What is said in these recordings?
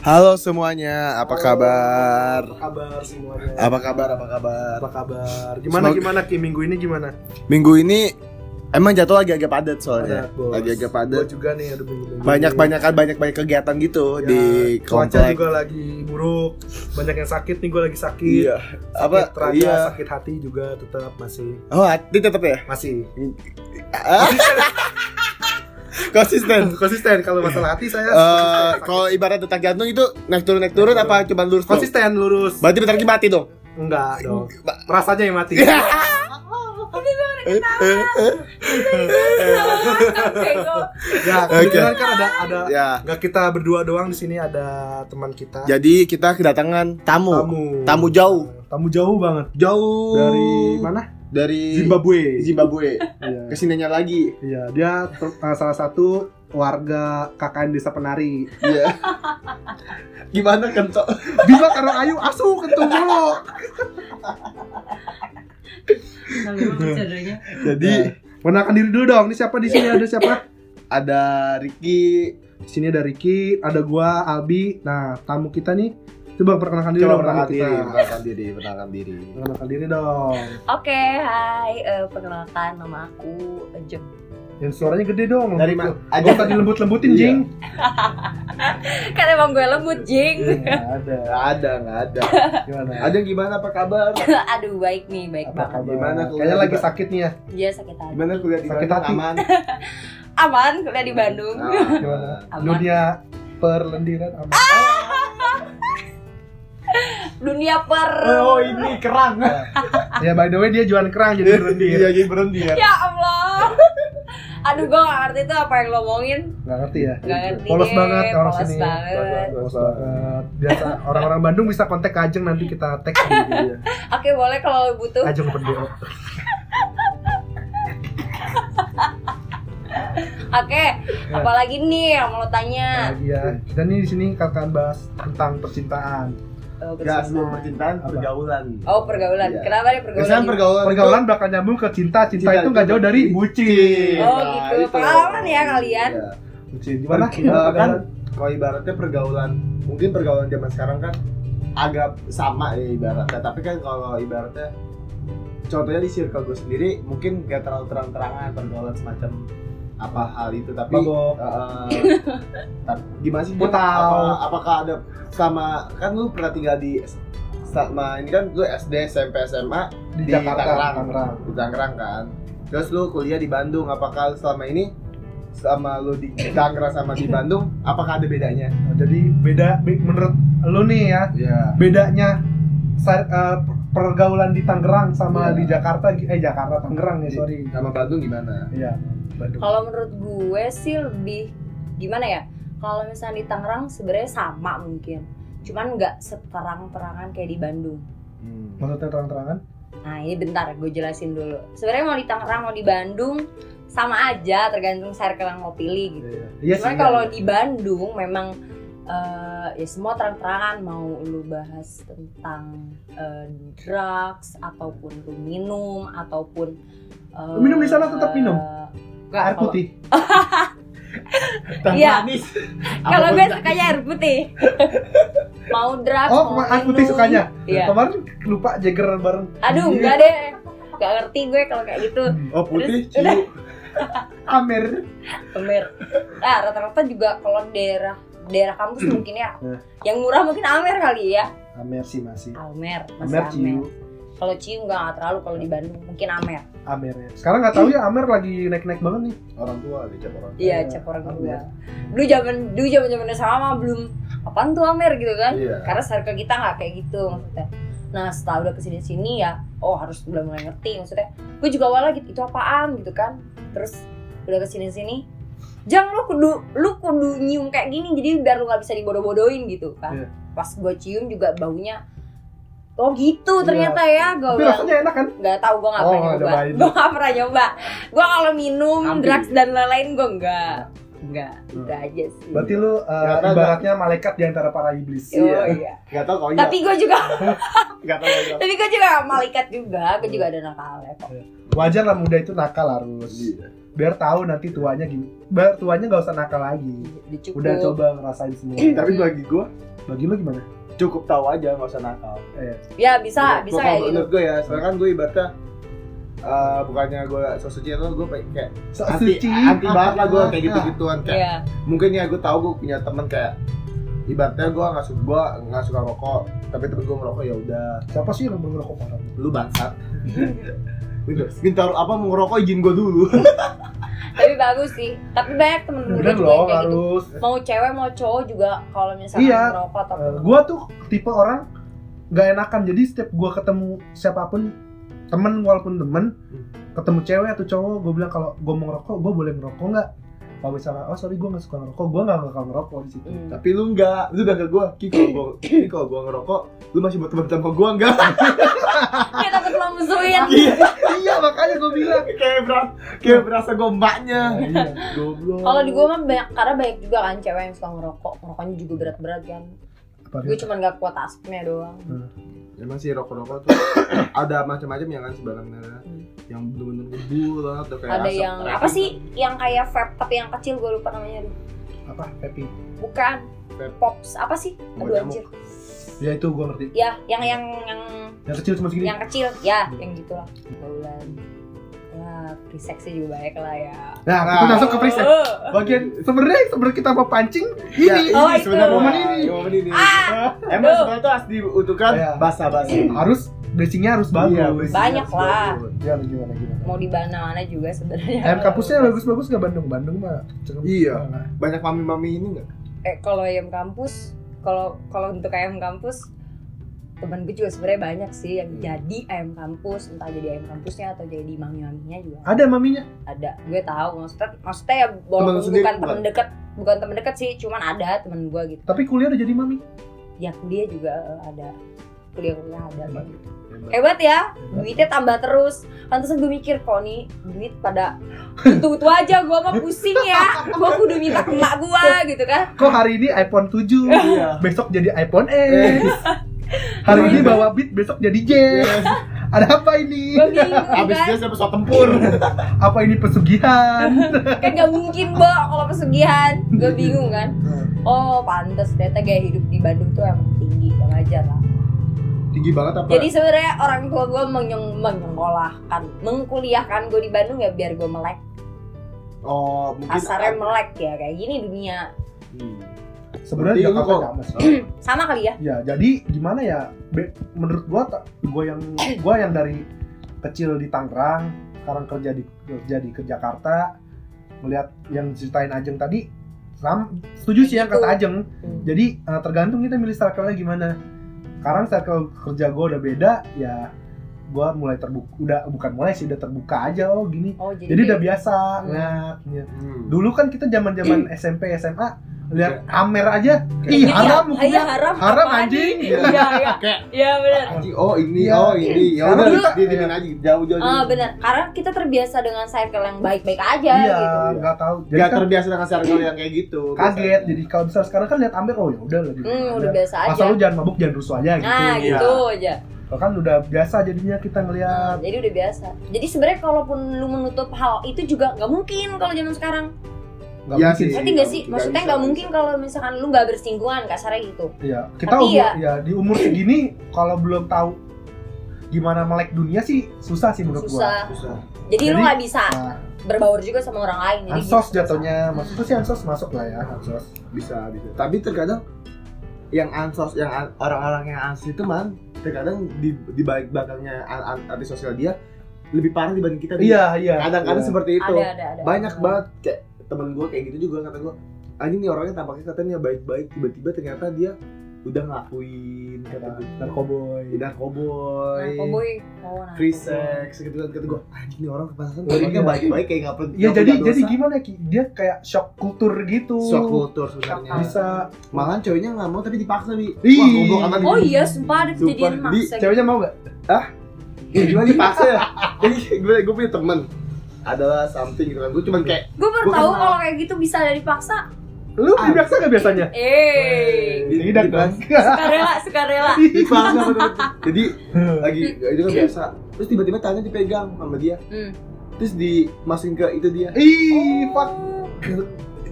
Halo semuanya, apa kabar? Apa kabar semuanya? Apa kabar? Apa kabar? Apa kabar? Gimana Semoga- gimana Ki minggu ini gimana? Minggu ini emang jatuh lagi agak padat soalnya. Lagi agak Gua padat. juga nih ada minggu-minggu. Banyak banyakan banyak banyak kegiatan gitu Ya, di cuaca komplek. juga lagi buruk. Banyak yang sakit nih gue lagi sakit. Iya. Sakit Apa? raga, Iya. sakit hati juga tetap masih Oh, hati tetap ya? masih Ah. Konsisten. konsisten kalau masalah hati saya Eh, konsisten. kalau ibarat detak jantung itu naik turun naik turun apa cuma lurus? dong? konsisten lurus. Berarti bentar lagi mati dong. Enggak dong. Rasanya yang mati. ya, kebetulan kan ada ada Ya. nggak kita berdua doang di sini ada teman kita. Jadi kita kedatangan tamu. tamu. Tamu jauh. Tamu jauh banget. Jauh Dari mana? Dari Zimbabwe. Zimbabwe. Iya. Ke sininya lagi. Iya, dia ter- uh, salah satu warga KKN Desa Penari. Iya. Gimana kentok? Bima karo Ayu asu kentung mulu. Jadi Perkenalkan diri dulu dong. Ini siapa di sini? Ada siapa? ada Ricky Di sini ada Ricky, ada gua, Albi. Nah, tamu kita nih. Coba perkenalkan diri dong. tamu kita. perkenalkan diri, perkenalkan diri. Perkenalkan diri dong. Oke, hai, eh, perkenalkan nama aku Jem. Yang suaranya gede dong. Dari mana? Gak usah dilembut-lembutin, Iya. Jing. Kan emang gue lembut, Jing. Nggak ada. Nggak ada, nggak ada. Gimana? Ada gimana apa kabar? Aduh, baik nih, baik Apa banget. kabar? Gimana Kayaknya lagi sakit nih ya. Dia sakit hati. Gimana kuliah di Sakit Bandung hati. aman? Aman, kuliah di Bandung. Gimana? Aman. Dunia perlendiran aman. Dunia per. Oh, ini kerang. ya by the way dia jualan kerang jadi berlendir. Iya, jadi berhenti ya. Ya Allah. Aduh, gue gak ngerti tuh apa yang lo ngomongin. Nggak ngerti ya. Gak ngerti Polos banget orang polos sini. banget. Polos banget. Biasa orang-orang Bandung bisa kontak Ajeng nanti kita tag. Oke, boleh kalau butuh. Ajeng Pendeo. Oke, apalagi nih yang mau lo tanya? Ya. Kita nih di sini akan bahas tentang percintaan. Oh, Enggak, sebelum percintaan. percintaan Apa? pergaulan. Oh, pergaulan. Iya. Kenapa nih pergaulan? Biasanya gitu? pergaulan. Pergaulan bakal nyambung ke cinta. Cinta, Cinta itu nggak jauh dari bucin. Oh, Nah, gitu. itu. Pengalaman ya kalian? Iya. Bucin. Gimana? Gimana kan kalau ibaratnya pergaulan mungkin pergaulan zaman sekarang kan agak sama ya ibaratnya tapi kan kalau ibaratnya contohnya di circle gue sendiri mungkin gak terlalu terang-terangan pergaulan semacam apa hal itu tapi Mabok. eh, tapi gimana sih tahu. Apa- apakah ada sama kan lu pernah tinggal di sama ini kan lu SD SMP SMA di, di Jakarta, Tangerang. Tangerang. di Tangerang kan terus lu kuliah di Bandung apakah selama ini sama lu di Tangerang sama di Bandung apakah ada bedanya Nah, jadi beda be- menurut lu nih ya ya bedanya eh, pergaulan di Tangerang sama Iya. di Jakarta eh Jakarta Tangerang ya sorry sama Bandung gimana iya Bandung Kalau menurut gue sih lebih gimana ya? Kalau misalnya di Tangerang sebenarnya sama mungkin, cuman nggak seterang-terangan kayak di Bandung. maksudnya terang-terangan Nah ini bentar gue jelasin dulu. Sebenarnya mau di Tangerang mau di Bandung sama aja tergantung circle yang mau pilih gitu. iya iya Cuman sih, kalau iya. di Bandung memang eh, ya semua terang-terangan mau lu bahas tentang eh, drugs ataupun lu minum ataupun eh, Lu minum di sana tetap minum? Nggak, air putih Iya. manis Kalau gue sukanya air putih. mau drugs, oh mau air putih sukanya Iya. kemarin lupa Jagger bareng Aduh, enggak deh. Gak ngerti gue kalau kayak gitu. oh putih Terus, Amer Amer. Nah, rata-rata juga kalau daerah daerah kampus mungkin ya. Nah. Yang murah mungkin Amer kali ya. Amer sih masih Amer, masih Amer Amer. Kalau Ciu enggak, enggak terlalu kalau di Bandung mungkin Amer. Amer ya sekarang nggak tahu ya Amer lagi naik-naik banget nih orang tua dicap orang tua Iya, Iya, cap orang kedua. Dulu zaman dulu zaman zaman sama belum apaan tuh Amer gitu kan. iya Karena circle kita nggak kayak gitu maksudnya. Nah setelah udah ke sini sini ya, oh harus udah mulai ngerti maksudnya. Gue juga awalnya gitu itu apaan gitu kan. Terus udah ke sini sini, jangan lu kudu lu kudu nyium kayak gini jadi biar lu nggak bisa dibodoh-bodohin gitu kan. Iya. Pas gue cium juga baunya, oh gitu ternyata ya gue tapi rasanya enak kan? Nggak tahu gue nggak Oh, pernah nyoba. gue nggak pernah nyoba. Gue kalau minum Ambil. drugs dan lain-lain gue enggak enggak Hmm. itu aja sih. Berarti lu uh, ibaratnya malaikat di antara para iblis. Oh, Iya. iya. nggak tahu kau tapi gue juga nggak tahu. tapi gue juga malaikat juga gue juga ada nakalnya kok. Wajar lah muda itu nakal harus. Iya. biar tahu nanti tuanya gimana biar tuanya nggak usah nakal lagi. Dicukup. udah coba ngerasain semua. Tapi bagi gue bagi lo gimana cukup tahu aja nggak usah nakal. Ya bisa, Menurut- bisa kalau kayak gitu. Menurut gue ya, soalnya kan gue ibaratnya eh, bukannya gue so suci atau gue kayak so anti, suci anti banget lah gue kayak gitu gituan kayak Iya. mungkin ya gue tahu gue punya temen kayak ibaratnya gue nggak suka gue nggak suka rokok tapi temen gue ngerokok ya udah siapa sih yang ngerokok parah lu bangsat minta, minta apa mau ngerokok izin gue dulu Tapi bagus sih. Tapi banyak temen-temen gue juga loh yang kayak gitu. harus Mau cewek mau cowok juga kalau misalkan Iya. ngerokok atau Eh, gua tuh tipe orang nggak enakan jadi setiap gua ketemu siapa pun temen walaupun temen Hmm. ketemu cewek atau cowok gue bilang kalau gue mau ngerokok gue boleh ngerokok nggak kalau misalnya oh sorry gue nggak suka ngerokok gue nggak bakal ngerokok di situ Hmm. tapi lu enggak lu udah ke gue ki kalau gue kalau gue ngerokok lu masih mau teman sama gue enggak Kayak takut lo musuhin. iya iya makanya gue bilang kayak berasa kayak berasa gue mbaknya iya. goblok Kalau di gue mah banyak karena banyak juga kan cewek yang suka ngerokok. Ngerokoknya juga berat-berat kan. Gue cuma gak kuat asapnya doang. emang sih rokok-rokok tuh ada macam-macam ya kan sebenarnya Hmm. Yang bener-bener ngebul banget tuh kayak Ada yang apa sih? Yang kayak vape tapi yang kecil gue lupa namanya. apa happy Bukan. Vape. Pops apa sih? Aduh anjir. ya itu gue ngerti Ya, yang yang yang yang kecil cuma segini yang kecil ya, yang gitulah. Bulan. Ya, sex sih juga baik lah ya. nah Nah. kita masuk ke preset Oh. bagian sebenarnya sebenarnya kita mau pancing Ya, ini Oh, ini itu. sebenarnya Momen ini. momen ini Ah, emang sebenarnya tuh harus diutuhkan Iya. basa-basi harus dressingnya harus bagus Iya, basic Banyak harus lah. bagus. gimana gimana gimana Mau di mana-mana juga sebenarnya. ayam kampusnya bagus-bagus nggak Bandung Bandung mah cakep. Iya. Nah, banyak mami-mami ini enggak eh kalau ayam kampus kalau kalau untuk ayam kampus temen gue juga sebenarnya banyak sih yang Hmm. jadi ayam kampus entah jadi ayam kampusnya atau jadi mami maminya juga ada maminya ada gue tahu maksudnya maksudnya ya walaupun sendiri bukan temen deket bukan temen deket sih cuman ada temen gue gitu tapi kuliah udah jadi mami ya kuliah juga ada kuliah kuliah ada. Kayak gitu Hebat. ya. Duitnya tambah terus. Pantesan gue mikir kok nih duit pada itu itu aja? Gue mah pusing ya. Gue kudu minta ke emak gue gitu kan. kok hari ini iPhone 7 Iya. besok jadi iPhone Eh. X hari ini bawa Beat besok jadi J. Ada apa ini? Bingung Abis kan. dia siapa? Pesawat tempur. Apa ini pesugihan? Kan gak mungkin mbak kalau pesugihan. Gue bingung kan. Oh pantas ternyata gaya hidup di Bandung tuh emang tinggi gak wajar lah tinggi banget apa? Jadi sebenarnya orang tua gue menyeng menyekolahkan mengkuliahkan gue di Bandung ya biar gue melek. Oh mungkin kasarnya melek ya kayak gini dunia. Hmm. sebenarnya Jakarta kok- sama sih sama kali ya. Ya jadi gimana ya? Be- menurut gua gua yang gua yang dari kecil di Tangerang sekarang kerja di kerja di ke Jakarta melihat yang ceritain Ajeng tadi sam setuju sih yang kata Ajeng. Hmm. jadi eh, tergantung kita milih circle-nya gimana sekarang circle kerja gue udah beda ya gue mulai terbuka udah bukan mulai sih udah terbuka aja oh gini. Oh jadi, jadi udah biasa Hmm. ngeliat ya. Hmm. dulu kan kita zaman zaman SMP SMA lihat Amer aja. Ih Iya, haram iya, iya, haram. Haram, anjing. iya iya. Kayak iya benar. anjing oh ini Iya. oh ini. Ya udah Dulu- dia diemin aja jauh-jauh ah benar. Karena kita terbiasa dengan circle yang baik-baik aja iya gitu. nggak tahu. Jadi Gak kan terbiasa dengan circle yang kayak gitu. Kaget. Biasanya. jadi kalau misalnya sekarang kan lihat Amer oh ya udah lagi hmm, udah biasa aja. asal lu jangan mabuk jangan rusuh aja gitu. Nah iya. gitu aja Kan udah biasa jadinya kita Nah, ngelihat jadi udah biasa. Jadi sebenarnya kalaupun lu menutup hal itu juga nggak mungkin kalau zaman sekarang. nggak Iya mungkin sih. Ngerti nggak sih? Maksudnya bisa, nggak mungkin kalau misalkan lu nggak bersinggungan kasarnya gitu. Iya, kita Tapi umur ya- ya di umur segini kalau belum tahu gimana melek dunia sih susah sih menurut gua. Susah. susah Jadi, lu Jadi- nggak bisa Nah, berbaur juga sama orang lain. Jadi ansos gitu. jatuhnya, maksudnya sih ansos masuk lah ya, ansos. bisa bisa tapi terkadang yang ansos yang an- orang-orang yang ansos itu man terkadang di di balik belakangnya an- an- artis sosial dia lebih parah dibanding kita Iya, iya. kadang-kadang Iya. seperti itu Ada ada ada. banyak banget kayak temen gue kayak gitu juga kata gue anjing nih orangnya tampaknya katanya baik-baik tiba-tiba ternyata dia udah ngelakuin kata gue narkoboy. narkoboy boy. Oh, nah, free sex gitu kan kata gue anjing nih orang kepasan Oh, orangnya iya. baik-baik kayak nggak pernah Iya, jadi jadi gimana Ki? Dia kayak shock kultur gitu. shock kultur sebenarnya Bisa malahan ceweknya nggak mau tapi dipaksa bi Ih. wah goblok amat Oh iya, sumpah ada kejadian jadi maksa. gitu. ceweknya mau nggak? ya, gimana dipaksa ya jadi gue gue punya temen adalah something gitu kan gue cuman kayak Gue baru tahu kalau kayak gitu bisa ada dipaksa. Lu Ah. dipaksa nggak biasanya? Eh, Tidak dong. sukarela, sukarela. betul-betul. jadi lagi itu kan biasa terus tiba-tiba tangannya dipegang sama dia Hmm. terus dimasukin ke itu dia Ih, fuck.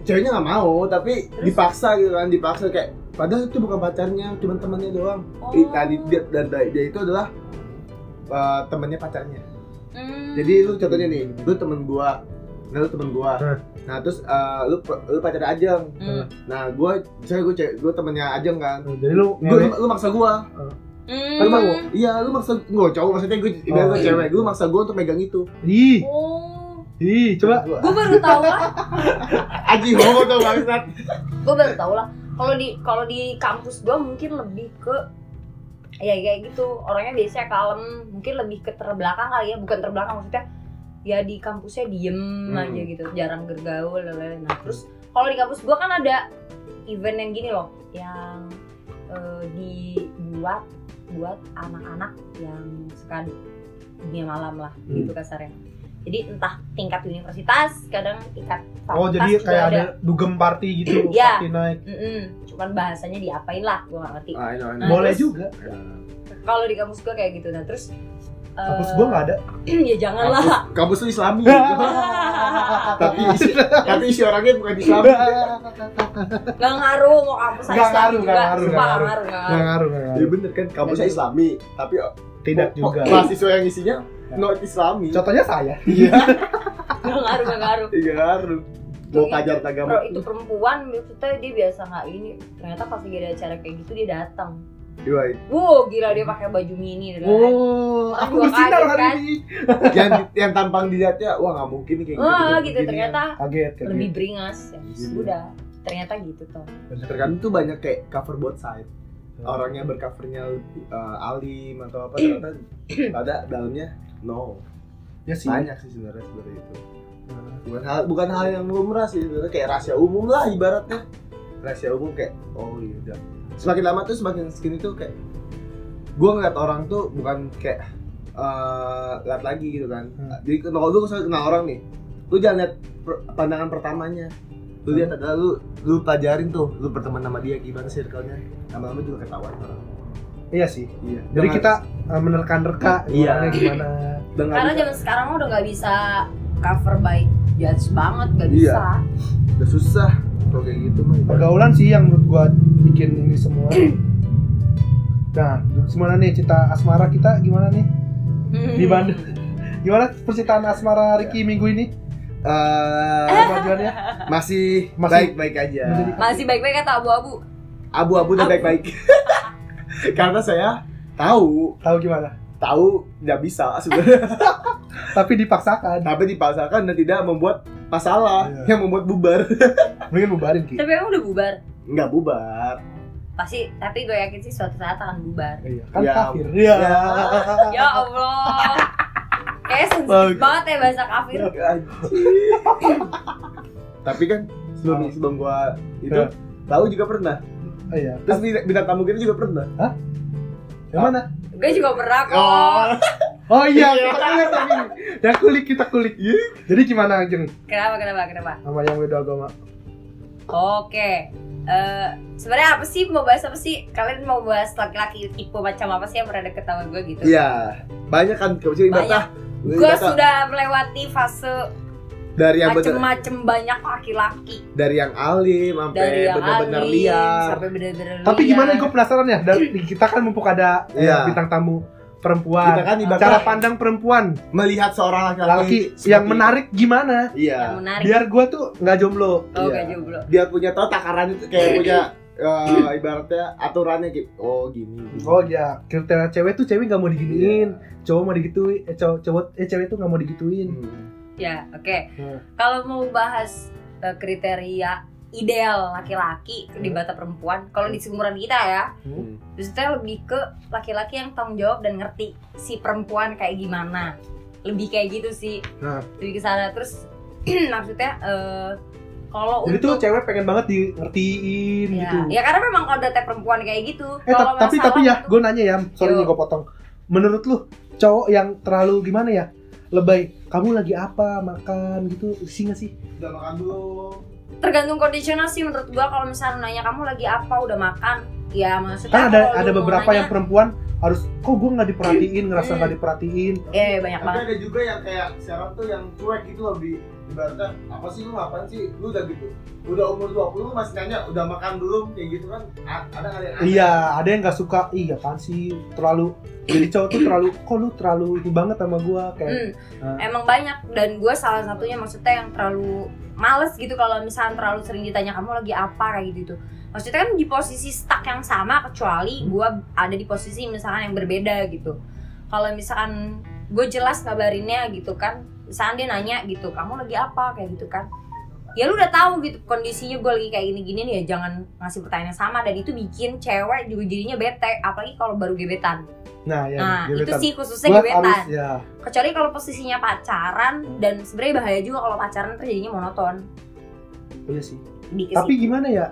ceweknya nggak mau tapi dipaksa gitu kan dipaksa kayak padahal itu bukan pacarnya cuma temannya doang Oh. Ih, tadi dia, dan dia, dia itu adalah uh, temannya pacarnya Hmm. jadi lu contohnya nih lu temen gua nah lu temen gua Hmm. nah terus uh, lu lu pacar Ajeng Hmm. nah gua misalnya gua cewek gua temennya Ajeng kan Jadi lu gua, lu, lu maksa gua Hmm. lu mau iya lu maksa gua cowok maksudnya gua Oh, gua iya. cewek lu maksa gua untuk megang itu Ih, Oh. ih, coba. Gua- Gue baru tahu lah. Aji homo tuh bangsat Gue baru tahu lah. Kalau di kalau di kampus gue mungkin lebih ke ya kayak gitu orangnya biasanya kalem mungkin lebih ke terbelakang kali ya bukan terbelakang maksudnya ya di kampusnya diem Hmm. aja gitu jarang bergaul lalalala. nah terus kalau di kampus gue kan ada event yang gini loh yang eh, dibuat buat anak-anak yang suka dunia malam lah Hmm. gitu kasarnya jadi entah tingkat universitas kadang tingkat Oh, fakultas jadi juga kayak ada dugem party gitu, Iya. party night. Mm-mm. cuman bahasanya diapain lah gue gak ngerti I know, I know. Nah, Boleh terus- juga. kalau di kampus gue kayak gitu nah terus Kampus gua nggak ada. ya janganlah. Kampus, kampus lu islami. Tapi isi tapi isi orangnya bukan islami. Gak ngaruh mau kampus Nggak Islam ngaruh, juga. nggak ngaruh, nggak nggak ngaruh. ngaruh nggak Nggak ngaruh. nggak ya bener kan kampusnya islami tapi Tidak juga. mahasiswa yang isinya not islami. Contohnya saya. iya. Nggak ngaruh nggak ngaruh. Iya ngaruh. Mau kajar agama. itu perempuan maksudnya dia biasa nggak ini. Ternyata pas lagi ada acara kayak gitu dia datang Iya, wow gila dia pakai baju mini dan lain-lain. Oh, aku bersinar hari kan? ini. yang yang tampang dilihatnya wah nggak mungkin nih kayak wah gitu gitu ternyata Kaget, kaget. lebih beringas. Ya Iya. udah ternyata gitu tuh terkadang tuh banyak kayak cover both side. Orangnya bercovernya uh, alim atau apa ternyata pada dalamnya no. Ya sih. banyak sih sebenarnya seperti itu. Bukan hal bukan hal yang lumrah sih sebenarnya kayak rahasia umum lah ibaratnya. Rahasia umum kayak oh iya udah semakin lama tuh semakin skin itu kayak gue ngeliat orang tuh bukan kayak eh lihat lagi gitu kan Hmm. jadi kalau lu misalnya kenal orang nih lu jangan lihat per- pandangan pertamanya lu lihat adalah lu lu pelajarin tuh lu berteman sama dia gimana circle-nya lama-lama juga ketahuan orang Iya sih. iya Jadi Dengan- kita uh, menerka-nerka Iya. gimana. dengan karena zaman sekarang udah nggak bisa cover by judge banget nggak Iya. bisa udah susah kalau kayak gitu mah Pergaulan sih yang menurut gua bikin ini semua. Nah, gimana nih cita asmara kita gimana nih di Hmm. Bandung? Gimana percintaan asmara Ricky minggu ini? Eh, Kemajuannya? masih Masih- baik-baik aja masih baik-baik kata abu-abu abu-abu dan Abu. baik-baik karena saya tahu Tahu gimana? tahu tidak bisa sebenarnya Tapi dipaksakan. tapi dipaksakan dan tidak membuat masalah Iya. yang membuat bubar Mungkin bubarin Ki. tapi emang udah bubar nggak bubar pasti tapi gue yakin sih suatu saat akan bubar Iya, kan Ya. kafir. Iya. ya Allah kayak sensitif banget ya bahasa kafir tapi kan sebelum sebelum gua itu Ya. tahu juga pernah Oh, iya. terus bintang tamu kita juga pernah Yang mana? gue juga pernah kok. Oh. Oh iya, Iya. kita kulik tapi. Ya kulik kita kulik. Iya. Jadi gimana Jeng kenapa kenapa kenapa? Sama yang beda agama? oke. Eh, sebenarnya apa sih? Mau bahas apa sih? Kalian mau bahas laki-laki tipe macam apa sih yang pernah deket sama gue gitu? Iya. Banyak kan misalnya ibaratnya gue sudah melewati fase dari yang bener, macem-macem banyak laki-laki dari yang alim dari sampai benar-benar alim liar sampai bener-bener Tapi liar. gimana gue penasaran ya dari kita kan mumpuk ada eh, Iya. bintang tamu perempuan. kita kan ibaratnya Cara pandang perempuan melihat seorang laki laki-laki yang seperti- menarik gimana? iya yang menarik Biar gue tuh nggak jomblo. oh Iya. gak jomblo dia punya tau takaran itu kayak punya eh, ibaratnya aturannya gitu oh gini, gini. Oh ya, kriteria cewek tuh cewek nggak mau diginiin, cowok mau digituin, eh, cowok, cowok eh cewek tuh nggak mau digituin. Hmm. Ya oke Hmm. kalau mau bahas eh, kriteria ideal laki-laki di mata perempuan kalau di seumuran kita ya Hmm. maksudnya lebih ke laki-laki yang tanggung jawab dan ngerti si perempuan kayak gimana lebih kayak gitu sih Nah. lebih ke sana terus maksudnya eh, kalau Jadi tuh untuk cewek pengen banget di ngertiin ya, gitu. ya karena memang kodratnya perempuan kayak gitu Eh Kalau tapi tapi ya, gue nanya ya, sorry gue potong. Menurut lu cowok yang terlalu gimana ya? Lebay, kamu lagi apa? Makan? Gitu, sih nggak sih? udah makan dulu tergantung kondisional sih menurut gua. Kalau misalnya nanya kamu lagi apa? Udah makan? Ya maksudnya Kan ada ada beberapa nanya- yang perempuan harus kok gue nggak diperhatiin? Ngerasa nggak diperhatiin? Eh banyak Tapi banget. ada juga yang kayak sekarang tuh yang cuek gitu di ibaratnya apa sih lu ngapain sih? Lu udah gitu udah umur 20 lu masih nanya udah makan belum? Kayak gitu kan A- ada nggak yang iya ada? yang nggak suka iya kan sih? Terlalu jadi cowok tuh terlalu kok lu terlalu ini banget sama gue kayak Hmm, Nah. emang banyak dan gue salah satunya maksudnya yang terlalu males gitu kalau misalnya terlalu sering ditanya kamu lagi apa? kayak gitu tuh. Maksudnya kan di posisi stuck yang sama kecuali Hmm. gue ada di posisi misalkan yang berbeda gitu. Kalau misalkan gue jelas ngabarinnya gitu kan misalkan dia nanya gitu kamu lagi apa? Kayak gitu kan. Ya lu udah tahu gitu kondisinya gue lagi kayak gini-gini nih ya jangan ngasih pertanyaan yang sama. Dan itu bikin cewek juga jadinya bete apalagi kalau baru gebetan. Nah ya nah itu gebetan. sih khususnya Gua gebetan. harus ya kecuali kalau posisinya pacaran dan sebenarnya bahaya juga kalau pacaran terjadinya monoton. Iya sih. Dikit tapi gimana ya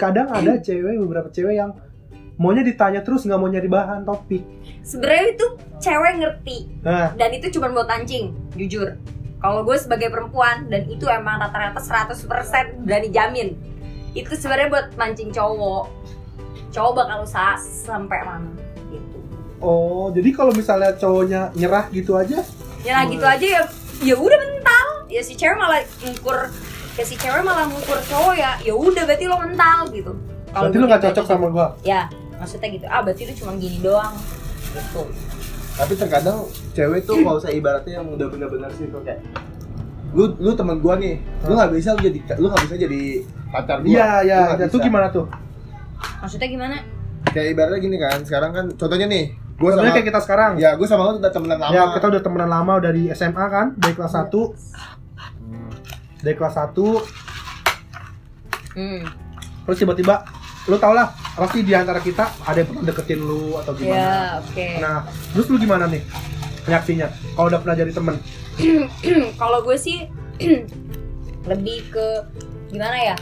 kadang ada cewek beberapa cewek yang maunya ditanya terus nggak mau nyari bahan topik. Sebenarnya itu cewek ngerti. Nah. Dan itu cuma buat mancing jujur. Kalau gue sebagai perempuan dan itu emang rata-rata 100% berani jamin. Itu sebenarnya buat mancing cowok. Cowok bakal usaha sampai mana gitu. Oh jadi kalau misalnya cowoknya nyerah gitu aja? Ya gitu aja ya. Ya udah mental. Ya si cewek malah ngukur ya si cewek malah ngukur cowok ya. Ya udah berarti lo mental gitu. Kalau berarti gue lu nggak cocok gitu. sama gua? Ya maksudnya gitu ah berarti itu cuma gini doang. Gitu. Tapi terkadang cewek tuh kalau saya ibaratnya yang udah bener-bener sih tuh kayak lu lu teman gua nih lu nggak bisa lu jadi lu nggak bisa jadi pacar gua. Iya iya itu bisa. gimana tuh? Maksudnya gimana? Kayak ibaratnya gini kan sekarang kan contohnya nih gua sebenarnya sama kayak kita sekarang. Ya gua sama lu udah temenan lama. Ya kita udah temenan lama dari SMA kan dari kelas 1 dari kelas 1 hmm. Terus tiba-tiba lu tau lah pasti di antara kita ada yang pernah deketin lu atau gimana? Oke. Nah terus lu gimana nih reaksinya? Kalau udah pernah jadi temen? Kalau gue sih lebih ke gimana ya?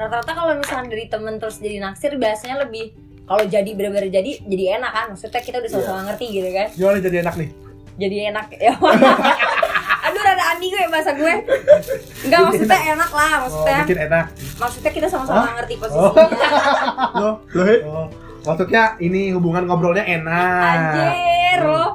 Rata-rata kalau misalnya dari temen terus jadi naksir biasanya lebih kalau jadi bener-bener jadi jadi enak kan? Maksudnya kita udah sama-sama ngerti gitu kan? Gimana jadi enak nih? Jadi enak ya andi gue bahasa gue? Enggak maksudnya enak. lah oh, maksudnya bikin enak. Maksudnya kita sama-sama Hah? ngerti posisinya. Lo lo oh, maksudnya ini hubungan ngobrolnya enak. Anjir lo.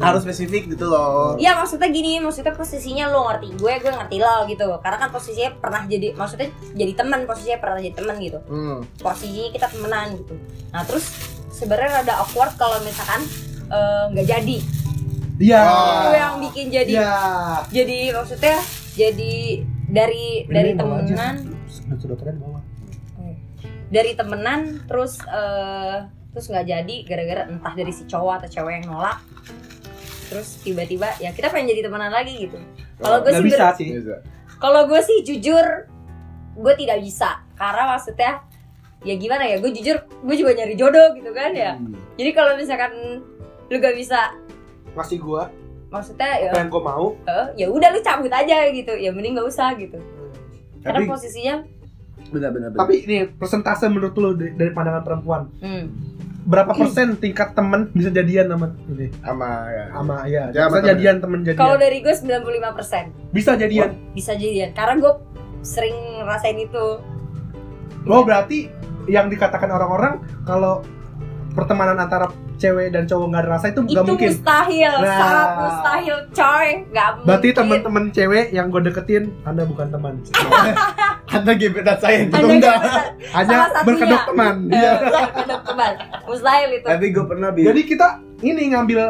Harus spesifik gitu loh. Iya maksudnya gini, maksudnya posisinya lo ngerti gue, gue ngerti lo gitu. Karena kan posisinya pernah jadi, maksudnya jadi teman, posisinya pernah jadi teman gitu. Hmm. Posisinya kita temenan gitu. Nah terus sebenarnya rada awkward kalau misalkan eh, nggak jadi Iya. Oh. Itu yang bikin jadi, Iya. jadi maksudnya jadi dari dari Ini bawa aja. temenan Sudut-sudutnya di bawah. dari temenan terus eh, terus nggak jadi gara-gara entah dari si cowok atau cewek yang nolak terus tiba-tiba ya kita pengen jadi temenan lagi gitu kalau gue sih bisa sih. Kalau gue sih jujur, gue tidak bisa karena maksudnya ya gimana ya, gue jujur gue juga nyari jodoh gitu kan ya. Hmm. Jadi kalau misalkan lu gak bisa, Masih gua. Maksudnya ya, apa yang gua mau. ya udah lu cabut aja gitu, ya mending gak usah gitu. Karena Tapi- posisinya, benar-benar Tapi ini persentase menurut lu dari, dari pandangan perempuan. Hmm, berapa persen tingkat temen bisa jadian sama ini? Sama ya. Sama ya Ya, bisa sama jadian temen jadian. Kalau dari gue 95% bisa jadian? Bisa jadian. Karena gue sering ngerasain itu. oh berarti yang dikatakan orang-orang kalau pertemanan antara cewek dan cowok nggak ada rasa itu Itu nggak mungkin mustahil, Nah. sangat mustahil, coy. Gak berarti mungkin. teman-teman cewek yang gue deketin anda bukan teman ada gebetan saya tertunda gebetan. hanya berkedok teman Iya. Ada teman. Mustahil itu. tapi gue pernah bi jadi kita ini ngambil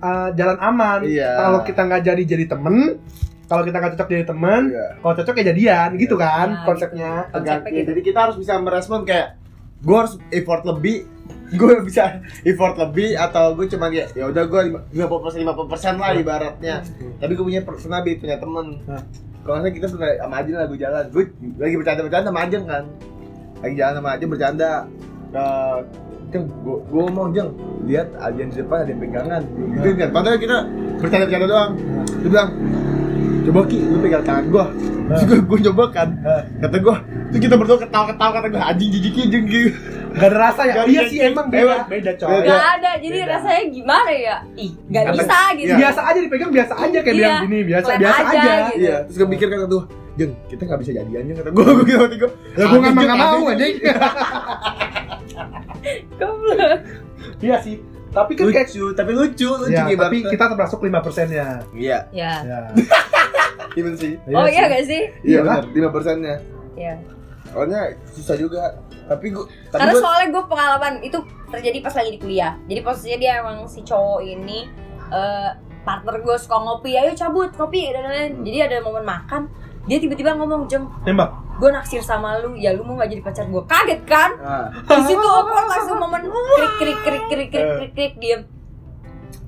uh, jalan aman Iya. kalau kita nggak jadi jadi temen kalau kita nggak cocok jadi temen Iya. kalau cocok ya jadian gitu kan Nah, konsepnya Konsepnya Ganti. gitu. jadi kita harus bisa merespon kayak gue harus effort lebih. Gue bisa effort lebih atau gue cuma ya ya udah gue lima puluh persen lima puluh persen lah ibaratnya. Tapi gue punya pernah punya temen. Kalau nggak salah kita pernah sama Ajeng lagi jalan. Gue lagi bercanda bercanda sama Ajeng kan. Lagi jalan sama Ajeng bercanda. Eh, Jeng, gue gue ngomong Jeng lihat Ajeng di depan ada yang pegangan. Gitu kan padahal kita bercanda bercanda doang dia bilang coba ki lu pegang tangan gue terus gue gue coba kan kata gue terus kita berdua ketawa ketawa kata gue anjing jijik anjing gitu Gak ada rasa ya? Gak iya sih emang Beda. beda, beda coy. Beda. Gak ada, jadi Beda. rasanya gimana ya? Ih, gak Kata- bisa gitu. Iya. Biasa aja dipegang biasa aja kayak Iya. bilang gini biasa biasa aja, aja. gitu. Iya, terus gue mikir kata tuh, Jeng, kita nggak bisa jadian Jeng kata gue, gue gitu gue. Ya gue nggak nggak mau anjing. Goblok. Iya sih. Tapi kan kayak lucu tapi lucu lucu ya, tapi kita termasuk 5% nya. iya Ya. Ya. gimana sih Oh iya sih. gak sih? iya Iyalah. benar lima persennya Iya. soalnya susah juga tapi gua tapi Karena gua soalnya gue pengalaman itu terjadi pas lagi di kuliah. Jadi posisinya dia emang si cowok ini eh partner gue suka ngopi, ayo cabut kopi dan lain-lain. Hmm. Jadi ada momen makan, dia tiba-tiba ngomong jeng, Tembak. gue naksir sama lu, ya lu mau gak jadi pacar gue? Kaget kan? ah, Di situ aku langsung momen krik krik krik krik krik krik krik diem.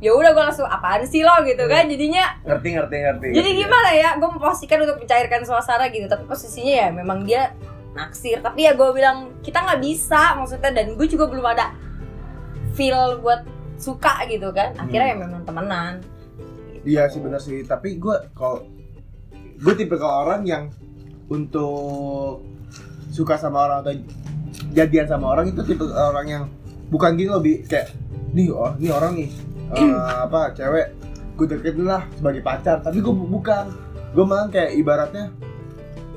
Ya udah gue langsung apaan sih lo gitu kan? Jadinya ngerti ngerti ngerti jadi ngerti. gimana ya? Gue memposisikan untuk mencairkan suasana gitu, tapi posisinya ya memang dia naksir. Tapi ya gue bilang kita nggak bisa maksudnya dan gue juga belum ada feel buat suka gitu kan. Akhirnya ya memang temenan. Iya sih benar sih, tapi gue kalau gue tipe ke orang yang untuk suka sama orang atau jadian sama orang itu tipe orang yang bukan gini lebih kayak nih oh nih orang nih eh, apa cewek gue deketin lah sebagai pacar tapi gue bukan gue malah kayak ibaratnya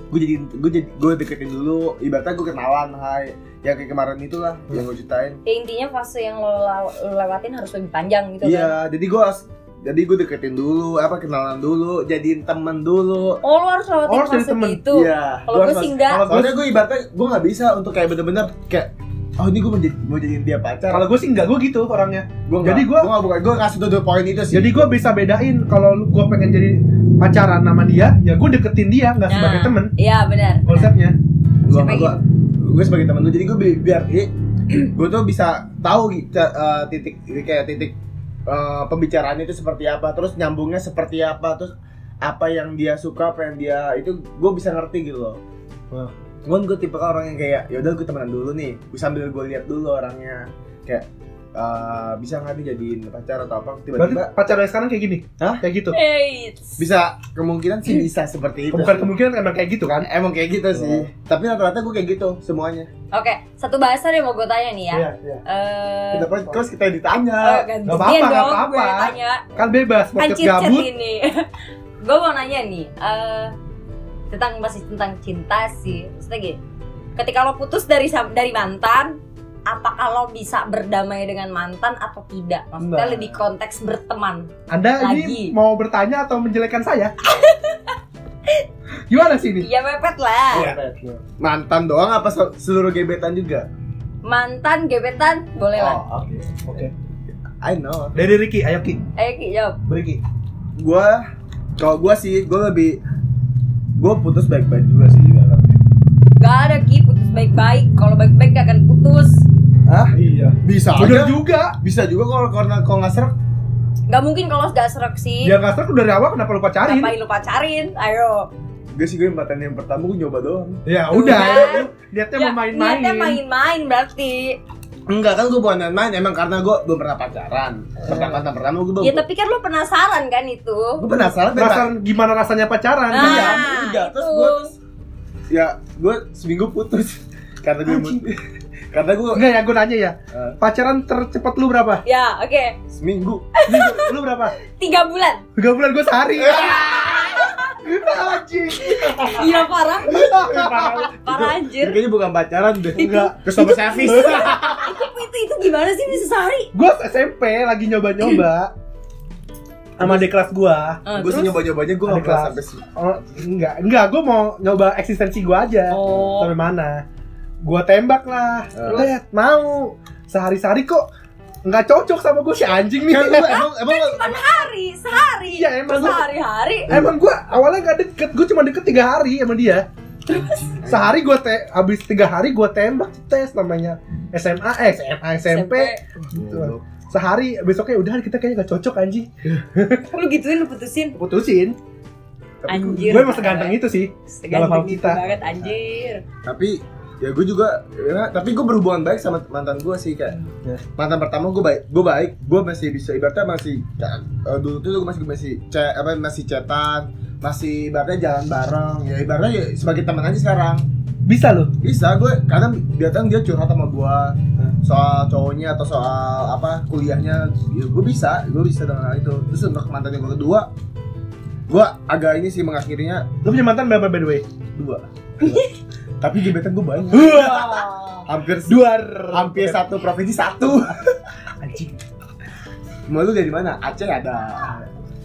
gue jadi gue jadi gue deketin dulu ibaratnya gue kenalan hai yang kayak kemarin itulah yang gue ceritain Ya intinya fase yang lo, lo lewatin harus lebih panjang gitu kan. iya jadi gue jadi gue deketin dulu apa kenalan dulu jadiin temen dulu Oh lo harus lewatin Oh, fase temen. gitu. Iya. Kalau gue sih enggak. Kalau gue ibaratnya gue nggak bisa untuk kayak bener-bener kayak oh ini gue mau jadi mau jadiin dia pacar. Kalau gue sih enggak, gue gitu orangnya. gue jadi gua- gue nggak bukan gue kasih tuh poin itu sih. Jadi gue bisa bedain kalau gue pengen jadi pacaran sama dia, ya gue deketin dia nggak sebagai temen. Iya benar. Konsepnya. gue gue gue sebagai teman lu jadi gue bi- biar gue tuh bisa tahu gitu eh, titik kayak titik eh, pembicaraannya itu seperti apa terus nyambungnya seperti apa terus apa yang dia suka apa yang dia itu gue bisa ngerti gitu loh Wah. Cuman gue tipe orang yang kayak yaudah gue temenan dulu nih gue sambil gue lihat dulu orangnya kayak eh, bisa nggak nih jadiin pacar atau apa Berarti tiba-tiba pacarnya sekarang kayak gini? Hah? Kayak gitu? Hey, bisa kemungkinan sih bisa seperti itu Bukan sih. kemungkinan emang kayak gitu kan? emang kayak gitu sih Oh. tapi rata-rata gue kayak gitu semuanya Oke, satu bahasan yang mau gue tanya nih ya. Iya, iya. Eh, Kenapa terus kita ditanya? oh, gantian Nggak apa-apa, dong nggak apa-apa. Kan bebas, chat gabut. ini. gue mau nanya nih, eh tentang masih tentang cinta sih. Maksudnya gini, ketika lo putus dari sam- dari mantan, apakah lo bisa berdamai dengan mantan atau tidak? Maksudnya Nah. lebih konteks berteman. Anda Lagi. ini mau bertanya atau menjelekkan saya? Gimana sih ini? Iya mepet lah. Iya. Mantan doang apa se- seluruh gebetan juga? Mantan, gebetan, boleh lah. Oh, oke. Oke. I know. Dari Ricky, ayo Ki. Ayo Ki, jawab. Ricky. Gua kalau gua sih gua lebih gua putus baik-baik juga sih ibaratnya. Gak ada Ki, putus baik-baik. Kalau baik-baik gak akan putus. Hah? Iya. Bisa Bener aja. juga. Bisa juga kalau karena kalau nggak serak. Gak mungkin kalau gak serak sih. Ya nggak serak dari awal kenapa lu pacarin? Ngapain lu pacarin? Ayo. Gue sih gue empatan yang pertama gue nyoba doang. Ya udah, kan. lu niatnya Ya, mau main-main. Niatnya main-main berarti. Enggak kan gue bukan main-main emang karena gue belum pernah pacaran. Pertama pertama gue belum. Ya tapi kan lu penasaran kan itu. gue penasaran Penasaran gimana rasanya pacaran? Nah, Iya, iya. itu. Terus gue ya gue seminggu putus karena gue karena gue Enggak ya, gue nanya ya. Eh. Pacaran tercepat lu berapa? Ya, oke. seminggu Lu, lu berapa? Tiga bulan. Tiga bulan gue sehari. Anjing. Iya parah. Parah. Anjir. kayaknya bukan pacaran deh. Enggak. Ke sama servis. itu, itu itu gimana sih bisa sehari? Gue SMP lagi nyoba-nyoba sama adik kelas gua. Eh, gue sih nyoba-nyobanya gue Ada gak pernah kelas. sampai sih. Oh, enggak, enggak, gue mau nyoba eksistensi gua aja. Oh. Sampai mana? Gua tembak lah. Terus? Lihat, mau. Sehari-sehari kok nggak cocok sama gue si anjing nih. Kan lu emang emang lu- Hari, sehari. Iya, emang gua- sehari-hari. Emang gue awalnya gak deket, gue cuma deket tiga hari sama dia. Sehari gue te, habis tiga hari gue tembak tes namanya SMA, eh SMA SMP. Gitu. Sehari besoknya udah kita kayaknya gak cocok anjing. Lu gituin lu putusin. Putusin. tapi Anjir. Gue emang seganteng itu sih. Dalam hal Seganteng itu kita. banget anjir. tapi ya gue juga ya, tapi gue berhubungan baik sama mantan gue sih kayak Ya. mantan pertama gue baik gue baik. Gue masih bisa ibaratnya masih kayak, eh, dulu tuh gue masih masih chat apa masih chatan masih ibaratnya jalan bareng. Ya ibaratnya ya sebagai teman aja sekarang. Bisa loh. bisa gue kadang datang dia curhat sama gue soal cowoknya atau soal apa kuliahnya. Ya gue bisa gue bisa dengan hal itu. Terus untuk mantan yang kedua gue agak ini sih mengakhirinya. Lu punya mantan berapa by the way? dua tapi gebetan gue banyak hampir Dua. hampir satu provinsi satu Anjing. Mau lu dari mana? Aceh ada,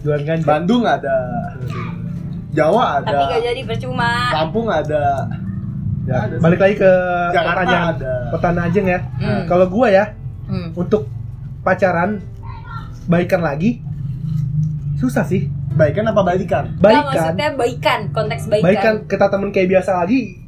jualan ganja Bandung ada, Jawa ada, Tapi gak jadi percuma. Lampung ada, Ya, Ada balik lagi ke Jakarta pertanyaan ada. pertanyaan Ajeng ya Hmm. kalau gua ya Hmm. untuk pacaran baikan lagi susah sih Baikan apa balikan? Nggak, baikan maksudnya baikan, konteks baikan. baikan kita temen kayak biasa lagi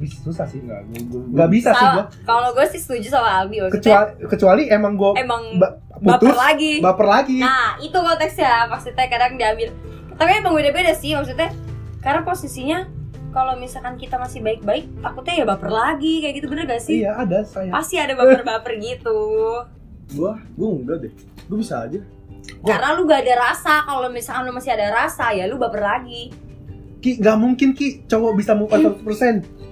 bis- susah sih nggak bisa sih gua Sama- Kalau gue sih setuju sama Albi maksudnya kecuali kecuali emang gua emang ba- baper lagi. baper lagi Nah, itu konteksnya maksudnya kadang diambil. Tapi emang beda-beda sih maksudnya. Karena posisinya kalau misalkan kita masih baik-baik, takutnya ya baper lagi kayak gitu bener gak sih? iya ada saya Pasti ada baper-baper gitu. Gua, gua enggak deh. Gua bisa aja. Gua- Karena lu gak ada rasa. Kalau misalkan lu masih ada rasa, ya lu baper lagi. Ki nggak mungkin Ki cowok bisa move on 100%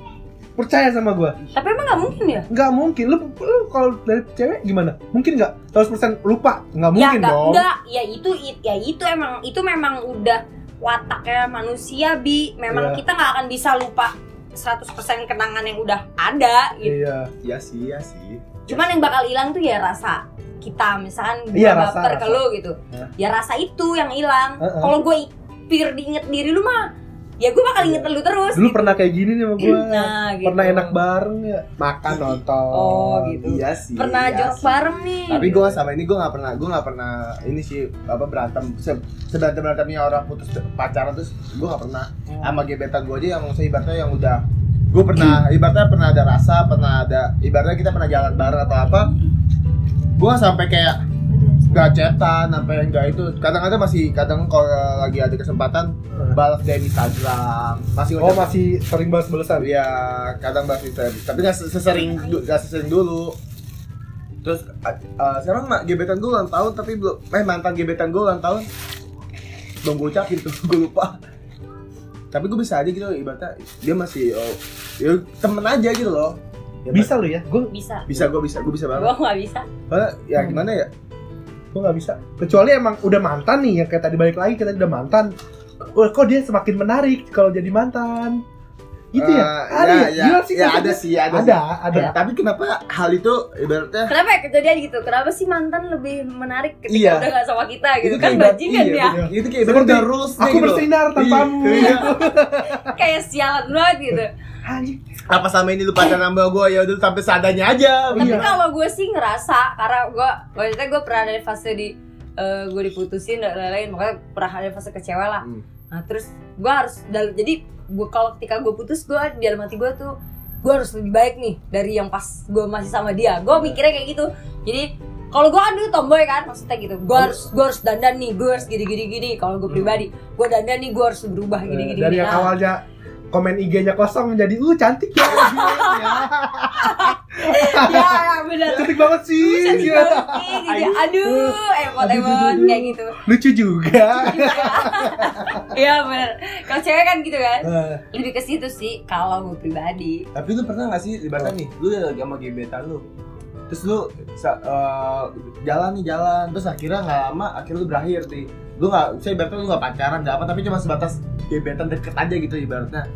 percaya sama gua Tapi emang gak mungkin ya? nggak mungkin lu lu kalau dari cewek gimana mungkin nggak 100% lupa nggak mungkin ya enggak, dong enggak. Ya itu it- ya itu emang itu memang udah wataknya manusia bi. Memang Iya. kita nggak akan bisa lupa 100% kenangan yang udah ada gitu. iya Iya sih, iya sih. Cuman yang bakal hilang tuh ya rasa kita misalkan gue Iya, rasa, baper ke rasa. lu gitu. Hah? Ya rasa itu yang hilang. Heeh. Kalau gue pir diinget diri lu mah ya gue bakal inget lu terus. dulu gitu. pernah kayak gini nih sama gua Nah, gitu. pernah enak bareng ya makan nonton Oh, gitu. Iya sih. Pernah iya sih. bareng nih. Tapi gue sama ini gue nggak pernah, gue nggak pernah ini sih apa berantem se seberantem berantemnya orang putus pacaran terus gue nggak pernah sama gebetan gue aja yang saya ibaratnya yang udah gue pernah ibaratnya pernah ada rasa pernah ada ibaratnya kita pernah jalan bareng atau apa gue sampai kayak gak chatan sampai enggak itu kadang-kadang masih kadang kalau lagi ada kesempatan balas dari Instagram masih oh masih sering balas balasan Iya, kadang bahas Instagram. Tapi nggak sesering nggak sesering dulu. Terus uh, sekarang mak gebetan gue ulang tahun tapi belum eh mantan gebetan gue ulang tahun belum gue ucapin tuh gue lupa. Tapi gue bisa aja gitu ibaratnya dia masih oh, ya temen aja gitu loh. Ya, bisa lu ya gua bisa. bisa gue bisa gue bisa Gue banget. nggak bisa. Soalnya, ya Hmm. gimana ya? Gua nggak bisa kecuali emang udah mantan nih yang kayak tadi balik lagi kita udah mantan Wah, kok dia semakin menarik kalau jadi mantan gitu ya Uh, ada ya, ya, ya, Gila sih, ya, ada sih, ada, ada sih. ada Ya, tapi kenapa hal itu ibaratnya Kenapa ya kejadian gitu? Kenapa sih mantan lebih menarik ketika Iya. udah gak sama kita gitu? itu kan bajingan iya, ya. bener. Itu kayak Seperti, rules aku bersinar tanpamu Iya. Kayak sialan banget gitu. Anjing. Apa sama ini lu pacaran sama gue ya udah sampai sadanya aja Tapi Iya. kalau gue sih ngerasa karena gue maksudnya gue pernah ada fase di eh, gue diputusin dan lain-lain makanya pernah ada fase kecewa lah. Hmm. Nah terus gue harus dal- jadi gue kalau ketika gue putus gue di dalam hati gue tuh gue harus lebih baik nih dari yang pas gue masih sama dia. Gue mikirnya kayak gitu. Jadi kalau gue kan dulu tomboy kan maksudnya gitu. Gue harus gue harus dandan nih, gue harus gini gini gini. Kalau gue pribadi, gue dandan nih, gue harus berubah gini gini. dari gini. yang Nah, awalnya komen IG-nya kosong menjadi uh cantik ya ya ya, benar. cantik banget sih Cantik Iya. banget sih, gitu. Aduh, emot emot kayak gitu. lucu juga Iya benar. Kalau cewek kan gitu kan. Eh, Lebih ke situ sih kalau gue pribadi. Tapi lu pernah gak sih ibaratnya nih, lu lagi sama gebetan lu Terus lu eh, jalan nih jalan, terus akhirnya gak lama, akhirnya lu berakhir nih Lu gak, saya ibaratnya lu gak pacaran, gak apa, tapi cuma sebatas gebetan deket aja gitu ibaratnya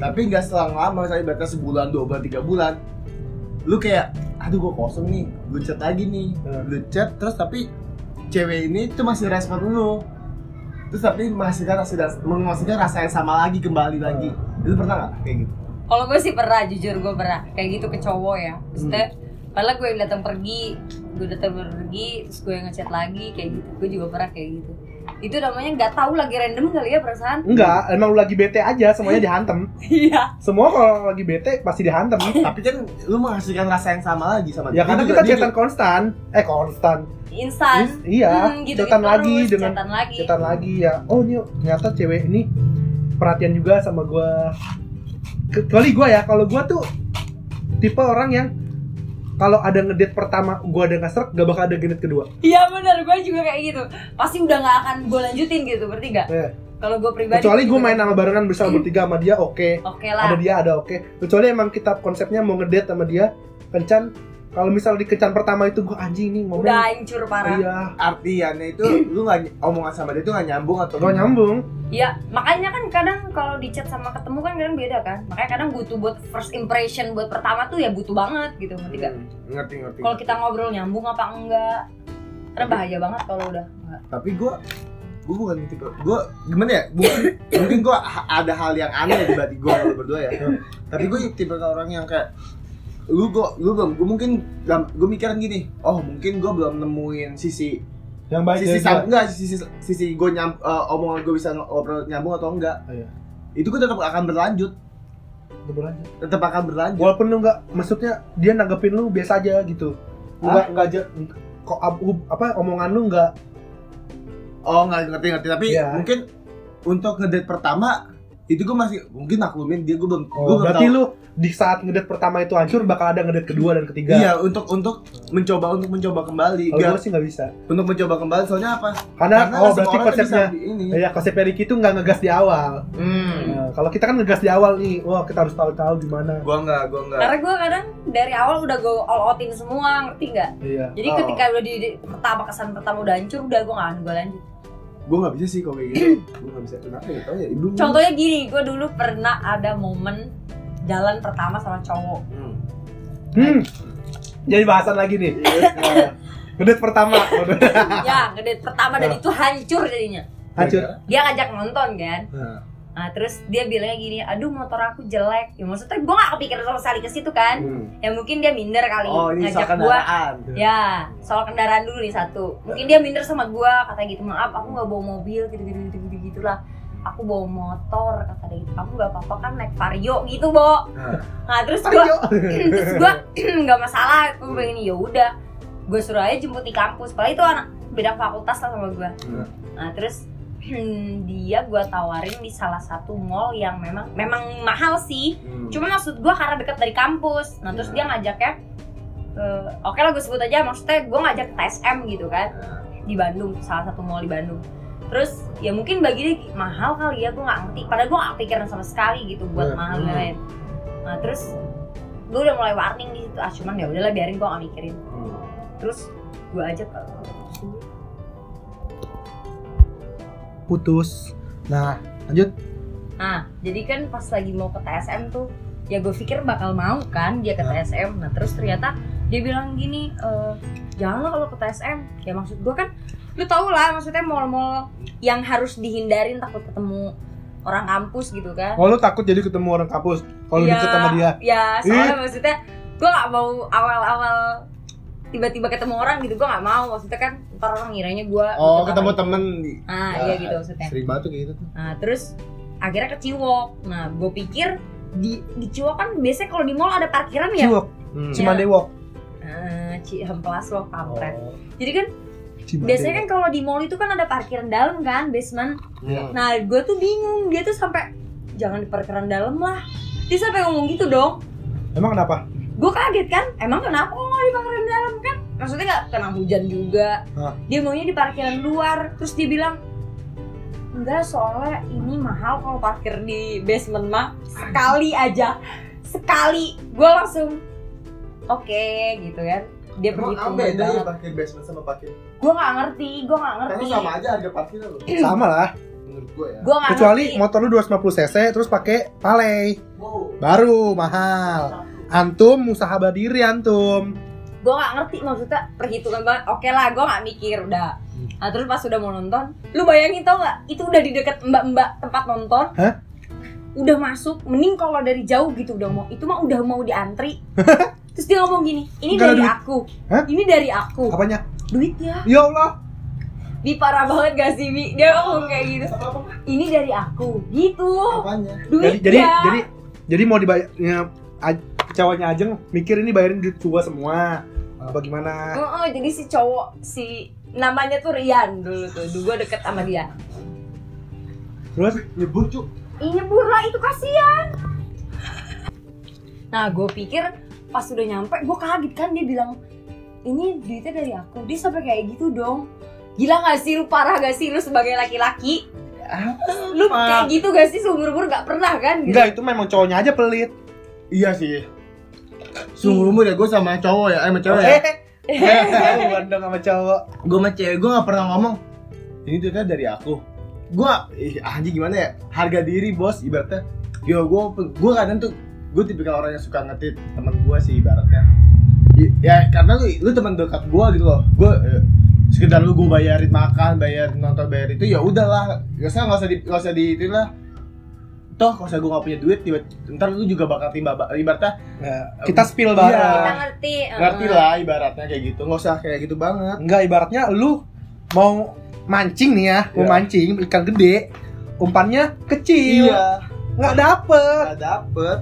Tapi gak selang lama, misalnya ibaratnya sebulan, dua bulan, tiga bulan Lu kayak, aduh gua kosong nih, lu chat lagi nih Hmm. Lu chat, terus tapi cewek ini tuh masih respon lu Terus tapi menghasilkan rasa, menghasilkan rasa yang sama lagi, kembali lagi Lu pernah gak kayak gitu? Kalau gue sih pernah, jujur gue pernah kayak gitu ke cowok ya. Maksudnya, padahal gue yang datang pergi, gue datang pergi, terus gue yang ngechat lagi kayak gitu. Gue juga pernah kayak gitu. Itu namanya nggak tahu lagi random kali ya perasaan. enggak emang lu lagi bete aja semuanya dihantem Iya. semua kalau lagi bete pasti dihantem tapi kan lu menghasilkan rasa yang sama lagi sama ya dia. karena kita chatan konstan eh konstan Instan. iya Hmm, gitu, chatan lagi terus, dengan chatan lagi. chatan lagi ya oh ini ternyata cewek ini perhatian juga sama gua kecuali gua ya kalau gua tuh tipe orang yang kalau ada ngedate pertama gua ada nggak gak bakal ada ngedate kedua Iya benar, gue juga kayak gitu. Pasti udah nggak akan gue lanjutin gitu, berarti nggak? Iya. Kalau gue pribadi. kecuali gua main gitu. sama barengan bersama bertiga sama dia oke Oke ada lah. dia ada oke kecuali emang kita konsepnya mau ngedate sama dia kencan kalau misal di kencan pertama itu gua anjing nih momen Udah hancur parah. iya artiannya itu lu nggak omongan sama dia tuh nggak nyambung atau gak nyambung Iya, makanya kan kadang kalau di chat sama ketemu kan kadang beda kan. Makanya kadang butuh buat first impression buat pertama tuh ya butuh banget gitu, ngerti gak? Hmm, ngerti ngerti Kalau kita ngobrol nyambung apa enggak? karena bahaya banget kalau udah nggak. tapi gue gue bukan tipe gue gimana ya mungkin mungkin gue ada hal yang aneh di batin gue kalau berdua ya tapi gue tipe orang yang kayak lu gue lu belum gue mungkin gue mikirin gini oh mungkin gue belum nemuin sisi yang baik sisi dari sam, gua. enggak sisi sisi gue nyam eh, omongan gue bisa ngobrol nyambung atau enggak Iya. itu gue tetap akan berlanjut Udah berlanjut. tetap akan berlanjut walaupun lu nggak maksudnya dia nanggepin lu biasa aja gitu nggak nggak aja kok apa omongan lu nggak oh nggak ngerti ngerti tapi Iya. mungkin untuk ngedate pertama itu gue masih mungkin maklumin dia gue belum gue oh, belum berarti tahu. lu di saat ngedate pertama itu hancur bakal ada ngedate kedua dan ketiga? Iya untuk untuk mencoba untuk mencoba kembali kalau gue sih nggak bisa. untuk mencoba kembali soalnya apa? Karena, oh semua berarti konsepnya ini. Ya konsepnya Ricky itu nggak ngegas di awal. Hmm. Nah, kalau kita kan ngegas di awal nih wah kita harus tahu-tahu gimana. Gua enggak gua enggak karena gue kadang dari awal udah gue all outin semua ngerti nggak? Iya. Jadi Oh. ketika udah di, di- pertama kesan pertama udah hancur udah gue nggak gue lanjut gua nggak bisa sih kalau kayak gitu. Gua nggak bisa. Kenapa ya? Tau ya ibu contohnya gini gue dulu pernah ada momen jalan pertama sama cowok. Hmm. hmm. jadi bahasan lagi nih. Nah, ngedate pertama. Ya ngedate pertama dan itu hancur jadinya. Hancur. Dia ngajak nonton kan? Nah, nah terus dia bilangnya gini aduh motor aku jelek. Ya maksudnya gue gak kepikiran sama sekali ke situ kan. Hmm. ya mungkin dia minder kali oh ini soal ngajak gua. kendaraan ya soal kendaraan dulu nih satu. Mungkin dia minder sama gua kata gitu maaf aku nggak bawa mobil gitu gitu gitu gitu gitulah. Aku bawa motor kata dia gitu. Kamu nggak apa-apa kan naik vario gitu bo. Nah. terus gua terus gua nggak masalah aku pengen ya udah gue suruh aja jemput di kampus. Padahal itu anak beda fakultas lah sama gua. Hmm. nah terus dia gua tawarin di salah satu mall yang memang memang mahal sih Hmm. Cuma maksud gue karena deket dari kampus. Nah terus dia ngajaknya ke oke lah gue sebut aja maksudnya gue ngajak ke TSM gitu kan di Bandung salah satu mall di Bandung. Terus ya mungkin bagi dia mahal kali ya gue nggak ngerti. Padahal gue nggak pikiran sama sekali gitu buat Hmm. mahal dan lain. Nah terus gue udah mulai warning di situ. Ah cuman ya udahlah biarin gue nggak mikirin. Hmm. Terus gue ajak ke putus nah lanjut Nah, jadi kan pas lagi mau ke TSM tuh, ya gue pikir bakal mau kan dia ke Nah. TSM. Nah, terus ternyata dia bilang gini, e, janganlah kalau ke TSM. Ya maksud gue kan, lu tau lah maksudnya mall-mall yang harus dihindarin takut ketemu orang kampus gitu kan. oh lu takut jadi ketemu orang kampus kalau Ya, deket sama dia Ya, soalnya maksudnya gue gak mau awal-awal tiba-tiba ketemu orang gitu gue gak mau maksudnya kan ntar orang ngiranya gue oh ketemu temen di ah iya gitu maksudnya sering banget gitu tuh Nah terus akhirnya ke Ciwok. Nah gue pikir di di Ciwok kan biasanya kalau di mall ada parkiran ya. Ciwok Hmm. Cimande Walk Eh, Ci Hemplas loh kampret. Oh, Jadi kan Cimande biasanya kan kalau di mall itu kan ada parkiran dalam kan basement. Hmm. Nah gue tuh bingung dia tuh sampai jangan di parkiran dalam lah. Dia sampai ngomong gitu dong. Emang kenapa Gue kaget kan. Emang kenapa Maksudnya nggak kena hujan juga. Hah. Dia maunya di parkiran luar. Terus dia bilang Enggak, soalnya ini mahal kalau parkir di basement mah sekali aja. Sekali. Gue langsung oke gitu kan. Dia Emang apa beda ya banget. parkir basement sama parkir? Gue gak ngerti, gue gak Karena ngerti. sama aja harga parkirnya loh. sama lah Menurut gue ya. Gue gak kecuali ngerti. motor lu 250 cc terus pakai palei Wow. baru mahal antum usaha berdiri antum Gue gak ngerti maksudnya perhitungan banget. Oke lah, gue gak mikir udah. Nah terus pas udah mau nonton, lu bayangin tau gak? Itu udah di deket mbak-mbak tempat nonton. Hah? Udah masuk, mending kalau dari jauh gitu udah mau. Itu mah udah mau diantri. terus dia ngomong gini, ini dari duit. aku. Hah? Ini dari aku. apanya Duitnya. ya Allah Bi parah banget gak sih Bi? Dia ngomong kayak gitu. Ini dari aku. Gitu. Apanya? Duitnya. jadi jadi jadi jadi mau dibayarnya cowoknya Ajeng mikir ini bayarin duit gua semua apa gimana Heeh, jadi si cowok si namanya tuh Rian dulu tuh. Dulu gue deket sama dia. terus Nyebur cuk. Nyebur lah itu kasihan. Nah gue pikir pas udah nyampe gue kaget kan dia bilang ini duitnya dari aku. Dia sampai kayak gitu dong. Gila gak sih lu parah gak sih lu sebagai laki-laki? Lu kayak gitu gak sih seumur-umur gak pernah kan? Gitu. enggak itu memang cowoknya aja pelit Iya sih. Sungguh umur ya gue sama cowok ya, eh sama cewek ya. eh bandeng sama cowok Gue sama cewek gue gak pernah ngomong. Ini duitnya dari aku. Gue, ih anjing gimana ya? Harga diri bos, ibaratnya. Yo gue, gue kadang tuh gue tipikal orang yang suka ngetit teman gue sih ibaratnya. Ya karena lu, lu teman dekat gue gitu loh. Gue eh, sekedar lu gue bayarin makan bayarin nonton bayar itu ya udahlah gak usah nggak usah di nggak usah di itulah toh kalau gue gak punya duit tiba ntar lu juga bakal timba ba- ibaratnya Nah, kita spill Iya. bareng. kita ngerti uh, ngerti lah ibaratnya kayak gitu nggak usah kayak gitu banget Enggak ibaratnya lu mau mancing nih ya, mau Iya. mancing ikan gede, umpannya kecil, nggak dapet. nggak dapet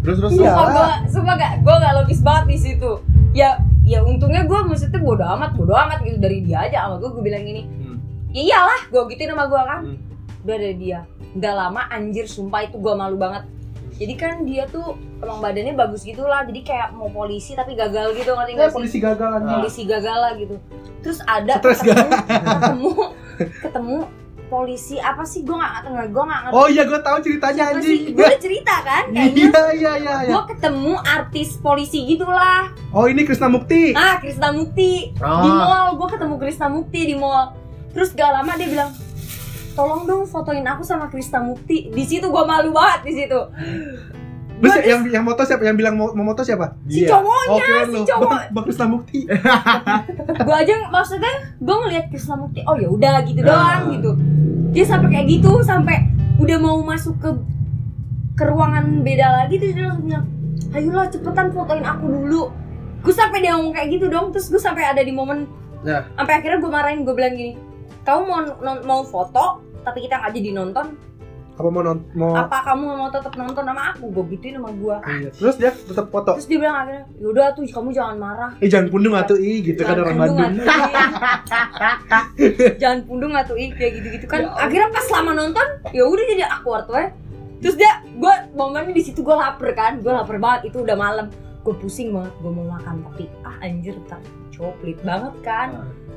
terus terus Iya. Sumpah gue, sumpah gak, gue gak logis banget di situ. Ya, ya untungnya gue maksudnya bodo amat, bodo amat gitu dari dia aja sama gue, gue bilang gini, Hmm. ya iyalah, gue gituin sama gue kan. Hmm. Udah dari dia, nggak lama anjir, sumpah itu gue malu banget. Jadi kan dia tuh emang badannya bagus gitu lah, jadi kayak mau polisi tapi gagal gitu ngerti nggak sih? polisi gagal anjing. Polisi gagal lah gitu. Terus ada Stres ketemu, ketemu, ketemu polisi apa sih? Gue nggak nggak gue nggak ngerti. Oh iya, gue tahu ceritanya anjing. Gue udah cerita kan, kayaknya Iya iya iya. iya. gue ketemu artis polisi gitulah Oh ini Krisna Mukti. ah Krisna Mukti di Oh. mall gue ketemu Krisna Mukti di mall terus gak lama dia bilang tolong dong fotoin aku sama Krisna Mukti di situ gue malu banget di situ Terus Gua- yang yang moto siapa? Yang bilang mau, mau moto siapa? si Iya. cowoknya Oh keren si cowok Bang, Bang Krisna Mukti. gue aja maksudnya gue ngeliat Krisna Mukti oh ya udah gitu Nah. doang gitu dia sampai kayak gitu sampai udah mau masuk ke ke ruangan beda lagi terus dia langsung bilang ayolah cepetan fotoin aku dulu gue sampai dia ngomong kayak gitu dong terus gue sampai ada di momen Nah. sampai akhirnya gue marahin gue bilang gini kamu mau non- mau foto tapi kita nggak jadi nonton Apa mau non mau? apa kamu mau tetap nonton sama aku gue gituin sama gue Iya. Terus dia tetap foto. terus dia bilang akhirnya yaudah tuh kamu jangan marah Eh jangan pundung atuh ih gitu kan Jangan orang pundung Bandung. ih. Jangan pundung atau ih kayak gitu-gitu kan. Akhirnya pas lama nonton, ya udah jadi awkward weh. Terus dia, gue momennya di situ gue lapar kan, gue lapar banget itu udah malam. Gue pusing banget, gue mau makan tapi ah anjir ntar cowok pelit banget kan.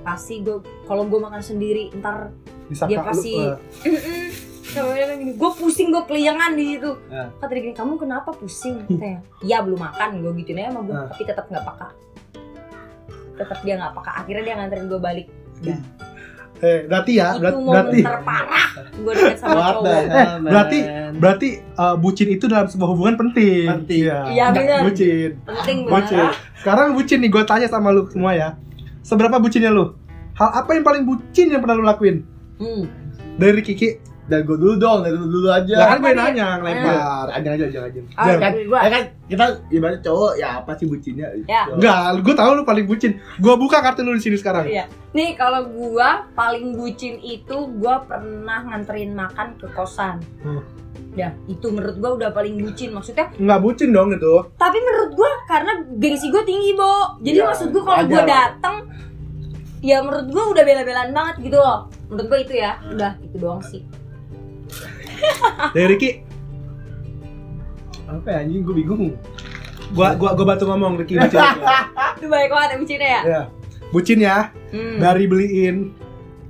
Pasti gue kalau gue makan sendiri ntar Bisa Dia pasti- eh, gini, gue pusing gue keliangan di situ. Ya. Kata dia gini, kamu kenapa pusing? Katanya, iya belum makan, gue gituin aja sama gue, Ah. tapi tetap nggak peka. Tetap dia nggak peka. Akhirnya dia nganterin gue balik. Udah. eh berarti ya, momen berarti terparah gue deket sama cowok Eh, berarti berarti uh, bucin itu dalam sebuah hubungan penting. Penting. Iya. Iya, benar. Bucin. penting Bucin. bener Sekarang bucin nih gue tanya sama lu semua ya. Seberapa bucinnya lu? Hal apa yang paling bucin yang pernah lu lakuin? hmm. Dari Kiki. dari gue dulu dong dari dulu dulu aja Ya kan gue nanya ngelempar. aja aja aja aja ah, Jangan. dari gua ya kan kita ibarat cowok ya apa sih bucinnya Ya. Enggak, gue tahu lu paling bucin. Gue buka kartu lu di sini sekarang. Iya. nih kalau gua paling bucin itu gua pernah nganterin makan ke kosan Hmm. Ya itu menurut gua udah paling bucin. Maksudnya Enggak bucin dong itu. tapi menurut gua karena gengsi gua tinggi bo. Jadi Iya, maksud gua kalau gua dateng ya menurut gua udah bela-belaan banget gitu loh. Menurut gua itu ya. Udah itu doang sih. Dari Riki, apa ya anjing? Gue bingung. Gua gua gua bantu ngomong Riki bucin. itu baik banget ya bucinnya ya? Ya. Bucin ya, hmm. dari beliin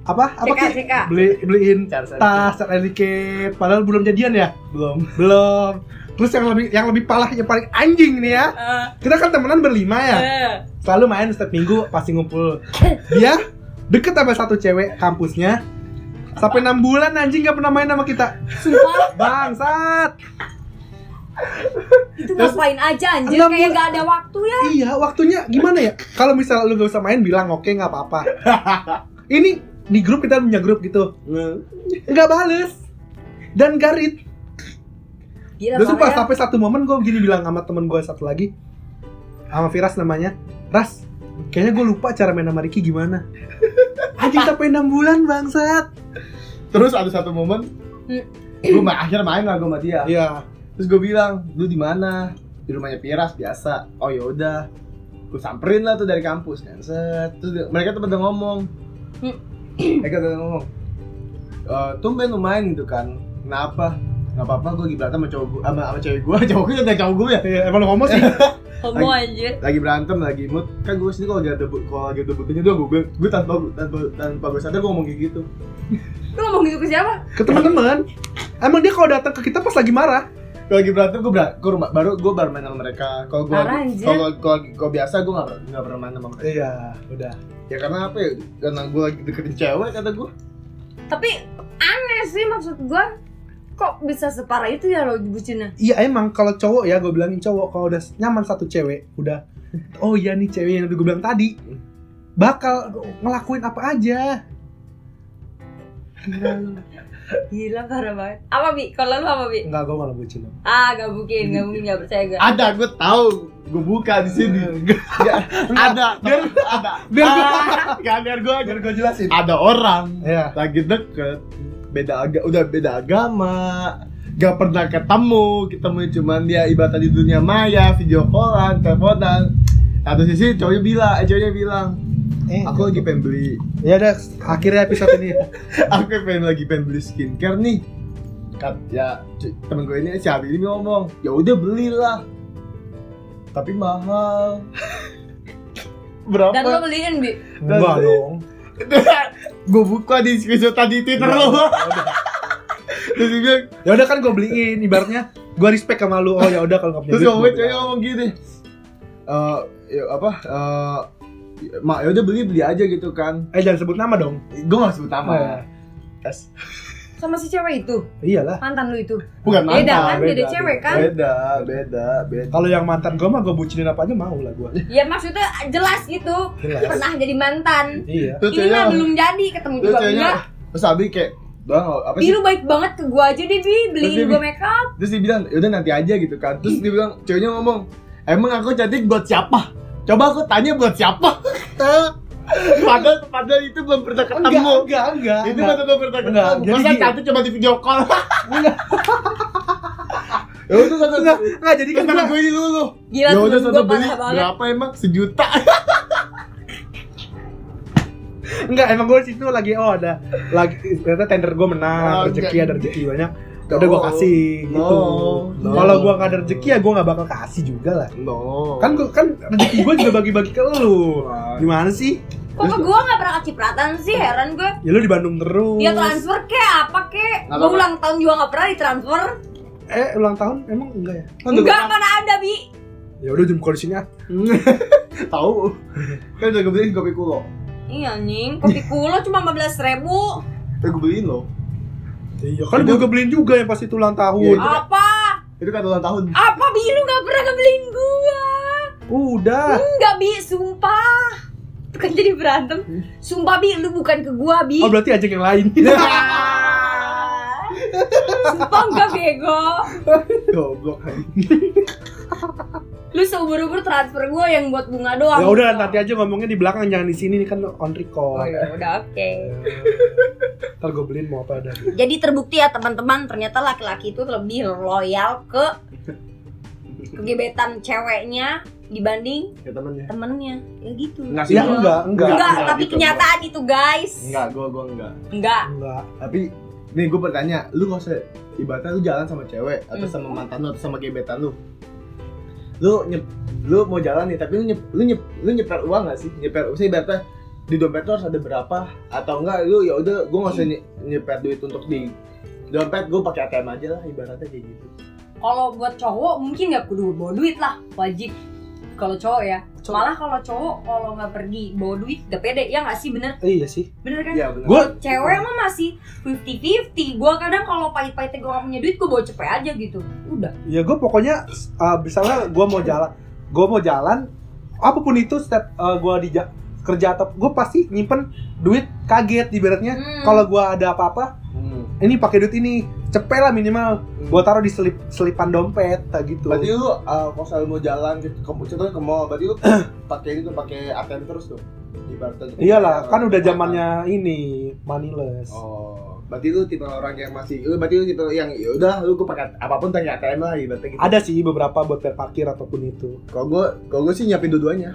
apa apa? CK. Beli beliin tas, etiket, padahal belum jadian ya? belum Belum. Terus yang lebih yang lebih parah yang paling anjing nih ya. Eh, Kita kan temenan berlima ya. eh. Selalu main setiap minggu pasti ngumpul. Dia deket sama satu cewek kampusnya. Sampai enam bulan anjing gak pernah main sama kita. sumpah Bangsat. itu ngapain aja anjir kayak bulan. gak ada waktu ya Iya, waktunya gimana ya? Kalau misalnya lu gak usah main bilang oke nggak apa-apa. Ini di grup kita punya grup gitu. Nggak bales. Dan garit. gila Gue sumpah makanya sampai satu momen gue gini bilang sama temen gue satu lagi. Sama Firas namanya. Ras kayaknya gue lupa cara main sama Ricky gimana. Anjing sampai 6 bulan bangsat. Terus ada satu momen Hmm. gue ma akhirnya main lah gue sama dia. Iya. Terus gue bilang lu di mana? Di rumahnya Piras biasa. Oh ya udah. Gue samperin lah tuh dari kampus kan. Set. Terus dia- mereka tuh pada ngomong Mereka tuh ngomong e, tumben lu main gitu kan. Kenapa? Nggak apa-apa gue lagi berantem sama cowok gue sama, sama cewek gue cowok gue udah cowok gue ya? Iya, emang lu ngomong sih? Homo anjir. lagi berantem lagi mood. Kan gue sendiri kalau lagi ada kalau lagi ada butuhnya doang gue gue tanpa tanpa tanpa gue sadar gue ngomong kayak gitu. Lu ngomong gitu ke siapa? Ke teman-teman. Emang dia kalau datang ke kita pas lagi marah? Kalau lagi berantem gue ber ke rumah baru gue baru main sama mereka. Kalau gue kalau kalau biasa gue nggak nggak pernah main sama mereka. Iya udah ya karena apa ya? Karena gue lagi deketin cewek kata gue tapi aneh sih maksud gua. Kok bisa separah itu ya lo bucinnya? Iya emang kalau cowok ya gue bilangin cowok kalau udah nyaman satu cewek udah oh iya nih cewek yang udah gue bilang tadi. Bakal ngelakuin apa aja. Gila parah banget. Apa bi? Kalau lu apa bi? Enggak, gue malah bucin. Ah gak mungkin, gak mungkin gak percaya gue. Ada, gue tahu. Gue buka di sini. Ada, biar ada. Biar gua- Ah, biar gue Biar gue jelasin. ada orang Iya. lagi deket beda aga udah beda agama gak pernah ketemu ketemu cuman dia ibadah di dunia maya video callan teleponan satu sisi cowoknya bilang eh cowoknya bilang Eh, aku lagi pengen beli. Ya udah, akhirnya episode ini. aku pengen lagi pengen beli skincare nih. Kat, ya temen gue ini si Abi ini ngomong ya udah belilah. Tapi mahal. Berapa? Dan lo beliin bi? Enggak dong. gue buka di screenshot tadi Twitter lo terus. Dia bilang Ya udah kan gue beliin, ibaratnya. Gue respect sama lu. Oh ya udah kalau nggak punya terus duit, ngomong gini. Eh ya apa eh mak ya udah beli beli aja gitu kan Eh jangan sebut nama dong. gue gak sebut nama ya. Kas. Sama si cewek itu? Iyalah. Mantan lu itu? bukan Beda mantan kan? Beda beda, cewek kan? beda beda beda Kalau yang mantan gue mah gue bucinin apa aja mau lah gue. Ya maksudnya jelas gitu. Jelas. Pernah jadi mantan. Iya. Ini mah belum jadi, ketemu juga enggak. terus Abi kayak bang apa sih lu baik banget ke gua aja deh Bi, beliin dia gua make up. terus dia bilang yaudah nanti aja gitu kan terus dia bilang ceweknya ngomong emang aku cantik buat siapa coba aku tanya buat siapa? Padahal padahal itu belum pernah ketemu. Enggak, enggak, enggak. itu enggak. belum pernah Enggak, ketemu jadi masa cantik cuma di video call? Ya udah satu Enggak, enggak jadi kan gue ini dulu. Gila ya udah satu beli. berapa emang? Sejuta. Enggak emang gue situ lagi oh ada lagi ternyata tender gue menang Oh, rezeki enggak. ada rezeki banyak ya udah gue No. kasih gitu No. No. kalau gue nggak ada rezeki ya gue nggak bakal kasih juga lah no kan gua, kan rezeki gue juga bagi-bagi ke lu gimana sih Kok ke gua gak pernah kecipratan sih, heran gue. ya lu di Bandung terus Dia transfer kek apa kek? Gua apa-apa. ulang tahun juga gak pernah ditransfer. eh ulang tahun emang enggak ya Enggak, mana ada Bi? ya udah jempol di sini ah tahu kan udah gue beliin kopi kulo Iya anjing, kopi kulo cuma 15 ribu. eh gue beliin loh iya kan gue beliin juga yang pas itu ulang tahun Iya, itu- Apa? itu kan ulang tahun Apa Bi? Lu gak pernah ngebeliin gua. udah Enggak Bi, sumpah. Bukan jadi berantem. Sumpah Bi, lu bukan ke gua Bi. oh berarti ajak yang lain Sumpah enggak bego. goblok Lu seumur-umur transfer gua yang buat bunga doang. ya udah nanti aja ngomongnya di belakang jangan di sini nih kan on Oh record ya udah oke. ntar gue beliin mau apa ada Jadi terbukti ya teman-teman ternyata laki-laki itu lebih loyal ke kegebetan ceweknya dibanding ya temennya temennya. Ya gitu. Enggak ya enggak enggak Enggak, enggak tapi gitu, kenyataan itu guys. enggak gue gue enggak Enggak. enggak tapi nih gue bertanya lu kalau usah ibaratnya lu jalan sama cewek atau Hmm. sama mantan lu atau sama gebetan lu lu nyep lu mau jalan nih tapi lu nyep lu nyep lu nyeper uang gak sih? Nyeper misalnya ibaratnya di dompet lu harus ada berapa? Atau enggak lu ya udah gue nggak usah nye- nyeper duit untuk di dompet gue pakai ATM aja lah ibaratnya kayak gitu. Kalau buat cowok mungkin nggak kudu bawa duit lah, wajib. Kalau cowok ya. Cowok. Malah kalau cowok kalau nggak pergi bawa duit gak pede ya nggak sih bener iya sih bener kan? iya benar gue Cewek mah masih 50-50 Gua kadang kalau pahit-pahitnya gue gak punya duit Gue bawa cepet aja gitu Udah ya gue pokoknya uh, misalnya gue mau jalan gue mau jalan apa pun itu step uh, gue di ja- kerja atau gue pasti nyimpen duit kaget ibaratnya Hmm. kalau gue ada apa-apa hmm. ini pakai duit ini cepet lah minimal. Gue taruh di selip selipan dompet gitu. Berarti lu uh, kalau misalnya mau jalan ke, ke contohnya ke mall berarti lu pakai itu pakai ATM terus tuh? Ibaratnya untuk iyalah kan udah zamannya ini moneyless. Oh, berarti lu tipe orang yang masih, lu berarti lu tipe yang ya udah lu gue pakai apa pun tanya ATM lah ibaratnya gitu. ada sih beberapa buat bayar parkir ataupun itu. Kalau gue, kalau gue sih nyiapin dua-duanya.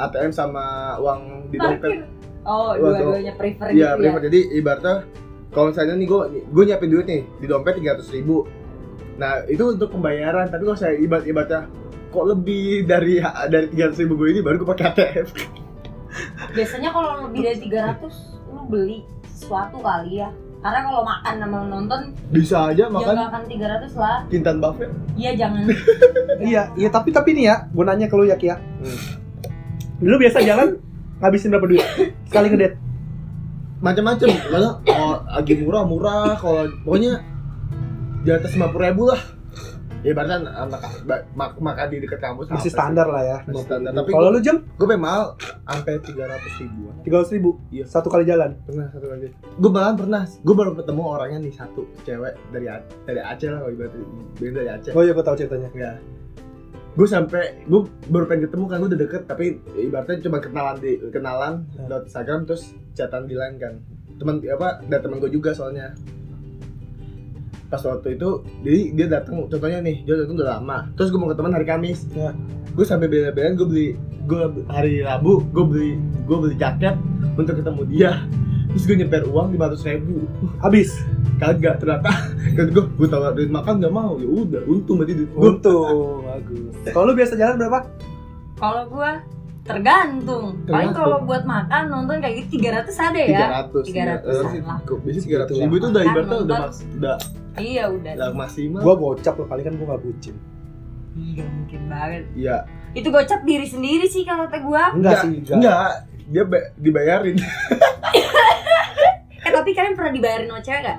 ATM sama uang di dompet. Parkir Oh dua-duanya prefer Iya, gitu ya? prefer. Jadi ibaratnya kalau misalnya nih gue, gue nyiapin duit nih di dompet tiga ribu. Nah itu untuk pembayaran. Tapi kalau saya ibarat ibaratnya kok lebih dari dari tiga ribu gue ini baru gue pakai ATM. Biasanya kalau lebih dari 300 Lu beli sesuatu kali ya Karena kalau makan sama nonton Bisa aja Ya makan gak akan 300 lah Kintan Buffet. Iya jangan iya iya tapi tapi nih ya gue nanya ke lu ya Kia Hmm. lu biasa jalan ngabisin berapa duit sekali ngedate Macam-macam. Kalau kalau lagi murah murah, kalau pokoknya di atas lima ribu lah. ya berarti anak mak makan di dekat kampus Masih sih? standar lah ya. Masih standar, tapi Kalau lu jam gue pengen mahal sampai tiga ratus ribuan tiga ratus ribu. Iya. Satu kali jalan. pernah satu kali gue bahkan pernah gue baru ketemu orangnya nih satu cewek dari dari Aceh lah kalau ibaratnya dia dari Aceh Oh iya, gue tahu ceritanya. ya gue sampai gue baru pengen ketemu kan gue udah deket tapi ibaratnya cuma kenalan di kenalan Ya. lewat Instagram terus chatan di line kan. Teman apa dan teman gue juga soalnya. Pas waktu itu jadi dia datang contohnya nih dia datang udah lama. Terus gue mau ketemu hari Kamis. Ya. gue sampai bela-belain gue beli gue hari Rabu gue beli gue beli jaket untuk ketemu dia terus gue nyeper uang lima ratus ribu Habis. kagak ternyata kan gue gue tawarin makan nggak mau ya udah untung berarti duit gue Untung, bagus. Kalau lu biasa jalan berapa? Kalau gua tergantung. Paling kalau buat makan nonton kayak gitu 300 ada ya. tiga ratus 300 lah. biasanya tiga ratus Segitu ribu itu udah ibaratnya udah maks udah Iya udah. udah maksimal Gua gocap loh, paling kan gua gak bucin. Iya mungkin banget. iya Itu gocap diri sendiri sih kalau kata gua. Enggak sih, enggak. enggak dia ba- dibayarin Eh tapi kalian pernah dibayarin sama cewek gak?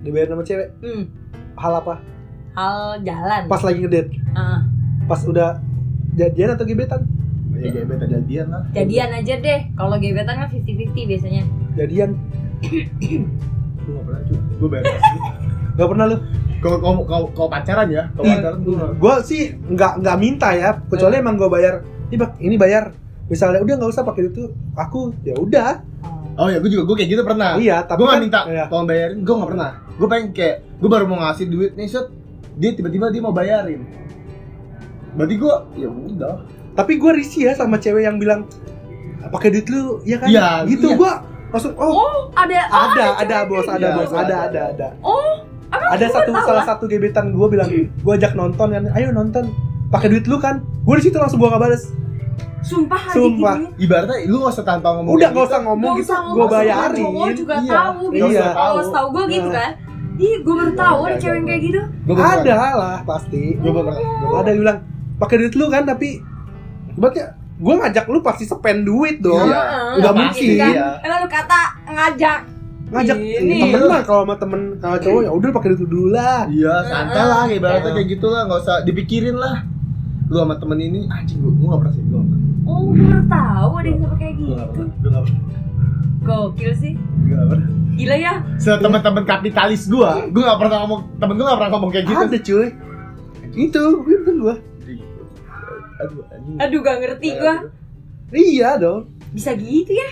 Dibayar sama cewek. Hmm. Hal apa? Hal jalan. Pas lagi ngedate. Ah, Pas udah jadian atau gebetan? ya beta jadian lah jadian aja deh. Kalau gebetan kan 50-50 biasanya. Jadian. gue gak pernah cuy gue bayar Gak pernah lu? kalau kalau kalau kalau pacaran ya kalau pacaran gue Gua sih nggak nggak minta ya, kecuali emang gua bayar. Ini bak, ini bayar. Misalnya udah nggak usah pakai itu, aku ya udah. Oh. ya gue juga gue kayak gitu pernah Iya, tapi gue kan, gak minta Iya. tolong bayarin gue gak pernah gue pengen kayak gue baru mau ngasih duit nih set dia tiba-tiba dia mau bayarin berarti gue ya udah Tapi gua risih ya sama cewek yang bilang pakai duit lu, ya kan? Iya, gitu iya. gua langsung oh, Oh, ada oh, ada, ada kayak bos, gitu. ada Iya, bos, ada, ada, ada. ada, ada. Oh, Ada satu tahu salah lah. satu gebetan gua bilang, gua ajak nonton kan, ayo nonton, pakai duit lu kan? Gua di situ langsung gua gak bales. Sumpah hari Sumpah. gitu. ibaratnya lu gak usah tanpa ngomong Udah nggak gitu. usah ngomong Gak gitu, usah gua ngomong, semua bayarin. cowok juga Iya, tahu nggak gitu. usah Kalau tahu. gue gitu kan. Ih, gue baru Iya, tahu iya, ada cewek iya. yang kayak gitu. Ada lah pasti. Gua belum pernah. Ada yang bilang pakai duit lu kan, tapi berarti gua ngajak lu pasti spend duit dong. Iya. Udah gitu mungkin. kan. Iya. Lu kata ngajak. Ngajak Ini. temen lah kalau sama temen kalau cowok ya udah pakai duit lu dulu lah. Iya, santai lah, ibaratnya Iya. kayak gitu lah, nggak usah dipikirin lah. Lu sama temen ini, anjing gua, gua gak pernah sih, gua gak pernah. Oh, gue baru tahu ada yang sampai kayak Gua gitu. gak pernah, gua gak pernah, Gokil sih. gua gak pernah. Gila ya. Setemen-temen kapitalis gua, gua gak pernah ngomong, temen gua gak pernah ngomong kayak gitu. Ada cuy. Itu, bener gua. Aduh, anjing. Aduh, gak ngerti gue. Iya dong. Bisa gitu ya?